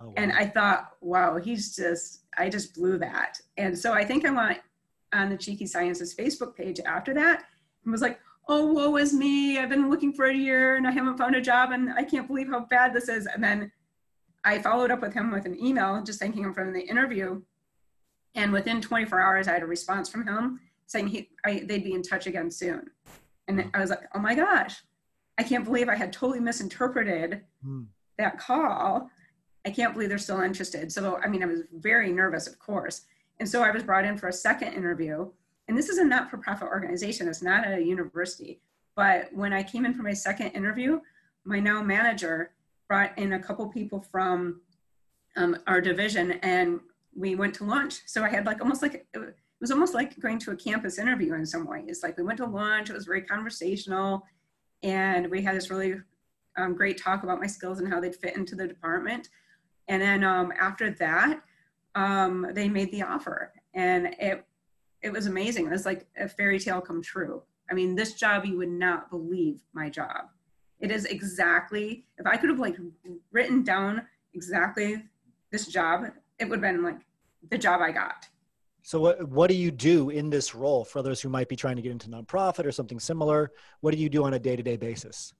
Oh, wow. And I thought, wow, he's just, I just blew that. And so I think I went on the Cheeky Sciences Facebook page after that and was like, oh, woe is me. I've been looking for a year and I haven't found a job and I can't believe how bad this is. And then I followed up with him with an email, just thanking him for the interview. And within 24 hours, I had a response from him saying he, I, they'd be in touch again soon. And I was like, oh my gosh. I can't believe I had totally misinterpreted mm. that call. I can't believe they're still interested. So, I mean, I was very nervous, of course. And so I was brought in for a second interview. And this is a not for profit organization, it's not a university. But when I came in for my second interview, my now manager brought in a couple people from um, our division and we went to lunch. So I had like almost like it was almost like going to a campus interview in some ways. Like we went to lunch, it was very conversational, and we had this really um, great talk about my skills and how they'd fit into the department. And then um, after that, um, they made the offer, and it it was amazing. It was like a fairy tale come true. I mean, this job you would not believe my job. It is exactly if I could have like written down exactly this job, it would have been like the job I got. So what what do you do in this role for those who might be trying to get into nonprofit or something similar? What do you do on a day-to-day basis?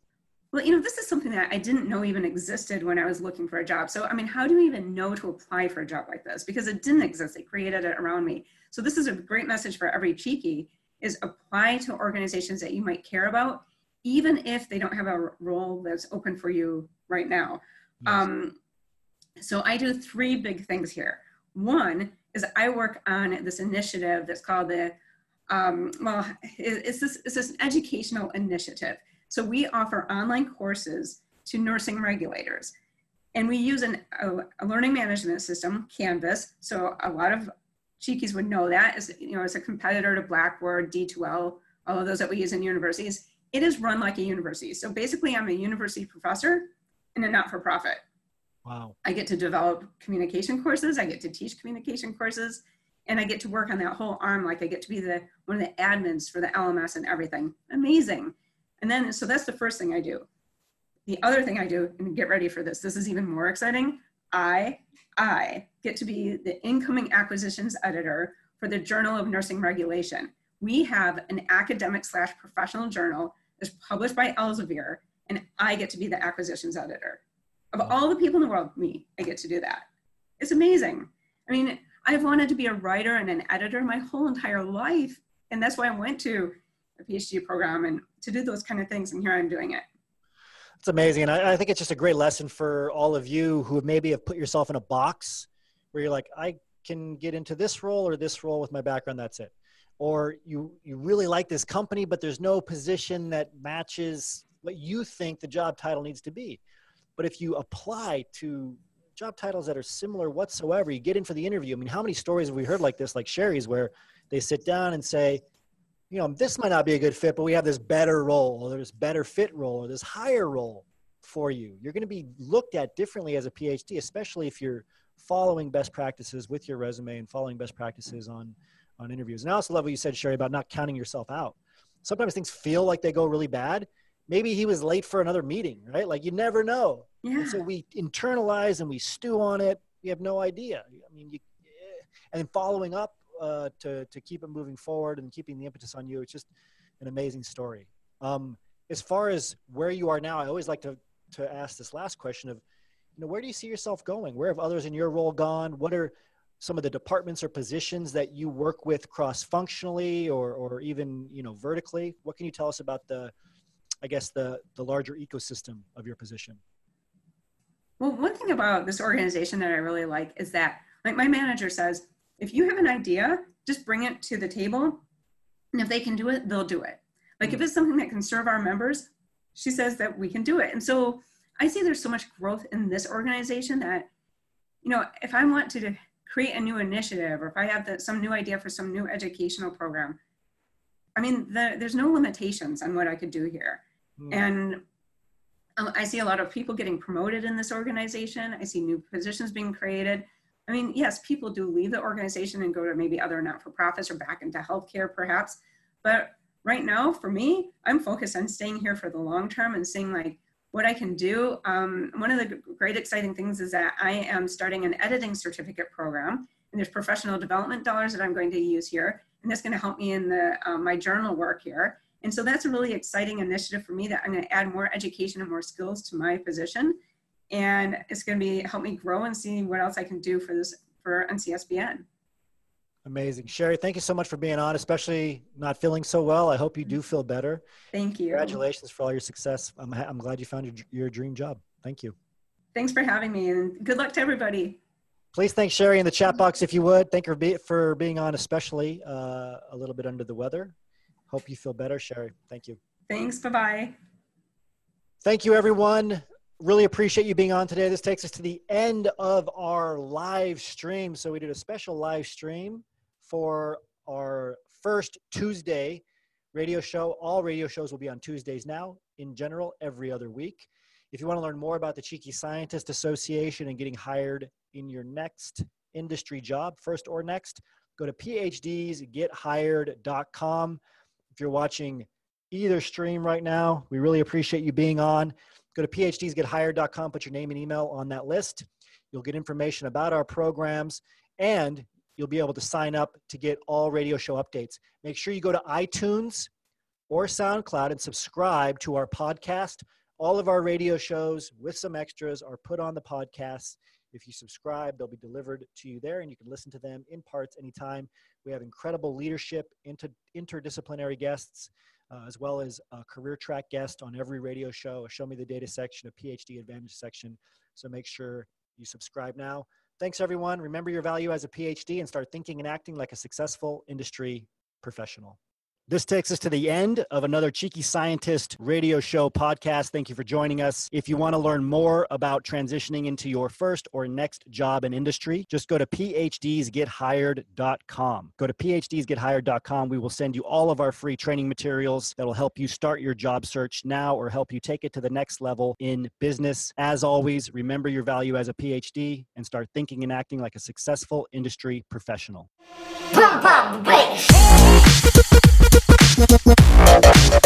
Well, you know, this is something that I didn't know even existed when I was looking for a job. So, I mean, how do you even know to apply for a job like this? Because it didn't exist. They created it around me. So this is a great message for every cheeky is apply to organizations that you might care about, even if they don't have a role that's open for you right now. Yes. Um, so I do three big things here. One is I work on this initiative that's called the, um, well, it's this, it's this educational initiative. So we offer online courses to nursing regulators. And we use an, a, a learning management system, Canvas. So a lot of Cheekies would know that as, you know, as a competitor to Blackboard, D2L, all of those that we use in universities. It is run like a university. So basically I'm a university professor in a not-for-profit. Wow. I get to develop communication courses. I get to teach communication courses and I get to work on that whole arm. Like I get to be the, one of the admins for the LMS and everything. Amazing. And then, so that's the first thing I do. The other thing I do, and get ready for this, this is even more exciting. I, I get to be the incoming acquisitions editor for the Journal of Nursing Regulation. We have an academic slash professional journal that's published by Elsevier, and I get to be the acquisitions editor. Of all the people in the world, me, I get to do that. It's amazing. I mean, I've wanted to be a writer and an editor my whole entire life. And that's why I went to a PhD program and to do those kind of things. And here I'm doing it. It's amazing. And I, I think it's just a great lesson for all of you who maybe have put yourself in a box where you're like, I can get into this role or this role with my background. That's it. Or you, you really like this company, but there's no position that matches what you think the job title needs to be. But if you apply to job titles that are similar whatsoever, you get in for the interview. I mean, how many stories have we heard like this, like Sherri's, where they sit down and say, you know, this might not be a good fit, but we have this better role, or this better fit role, or this higher role for you. You're going to be looked at differently as a PhD, especially if you're following best practices with your resume and following best practices on on interviews. And I also love what you said, Sherri, about not counting yourself out. Sometimes things feel like they go really bad, maybe he was late for another meeting, right? Like you never know. Yeah. And so we internalize and we stew on it. We have no idea. I mean, you, and following up uh, to to keep it moving forward and keeping the impetus on you. It's just an amazing story. Um, as far as where you are now, I always like to to ask this last question of, you know, where do you see yourself going? Where have others in your role gone? What are some of the departments or positions that you work with cross functionally or or even you know vertically? What can you tell us about the I guess, the, the larger ecosystem of your position? Well, one thing about this organization that I really like is that, like my manager says, if you have an idea, just bring it to the table. And if they can do it, they'll do it. Like mm. if hmm. it's something that can serve our members, she says that we can do it. And so I see there's so much growth in this organization that, you know, if I want to create a new initiative or if I have the, some new idea for some new educational program, I mean, the, there's no limitations on what I could do here. Mm. And um, I see a lot of people getting promoted in this organization. I see new positions being created. I mean, yes, people do leave the organization and go to maybe other not-for-profits or back into healthcare perhaps. But right now, for me, I'm focused on staying here for the long term and seeing like what I can do. Um, one of the great exciting things is that I am starting an editing certificate program and there's professional development dollars that I'm going to use here. And that's gonna help me in the, um, my journal work here. And so that's a really exciting initiative for me that I'm going to add more education and more skills to my position. And it's going to be help me grow and see what else I can do for this for NCSBN. Amazing. Sherri, thank you so much for being on, especially not feeling so well. I hope you do feel better. Thank you. Congratulations for all your success. I'm, I'm glad you found your, your dream job. Thank you. Thanks for having me and good luck to everybody. Please thank Sherri in the chat box if you would. Thank her for being on, especially uh, a little bit under the weather. Hope you feel better, Sherri. Thank you. Thanks. Bye bye. Thank you, everyone. Really appreciate you being on today. This takes us to the end of our live stream. So, we did a special live stream for our first Tuesday radio show. All radio shows will be on Tuesdays now, in general, every other week. If you want to learn more about the Cheeky Scientist Association and getting hired in your next industry job, first or next, go to phdsgethired.com. If you're watching either stream right now, we really appreciate you being on. Go to phdsgethired.com, put your name and email on that list. You'll get information about our programs and you'll be able to sign up to get all radio show updates. Make sure you go to iTunes or SoundCloud and subscribe to our podcast. All of our radio shows with some extras are put on the podcast. If you subscribe, they'll be delivered to you there and you can listen to them in parts anytime. We have incredible leadership, inter- interdisciplinary guests, uh, as well as a career track guest on every radio show, a Show Me the Data section, a PhD Advantage section. So make sure you subscribe now. Thanks, everyone. Remember your value as a PhD and start thinking and acting like a successful industry professional. This takes us to the end of another Cheeky Scientist radio show podcast. Thank you for joining us. If you want to learn more about transitioning into your first or next job in industry, just go to phdsgethired.com. Go to phdsgethired.com. We will send you all of our free training materials that will help you start your job search now or help you take it to the next level in business. As always, remember your value as a PhD and start thinking and acting like a successful industry professional. Boom, boom, Thank you.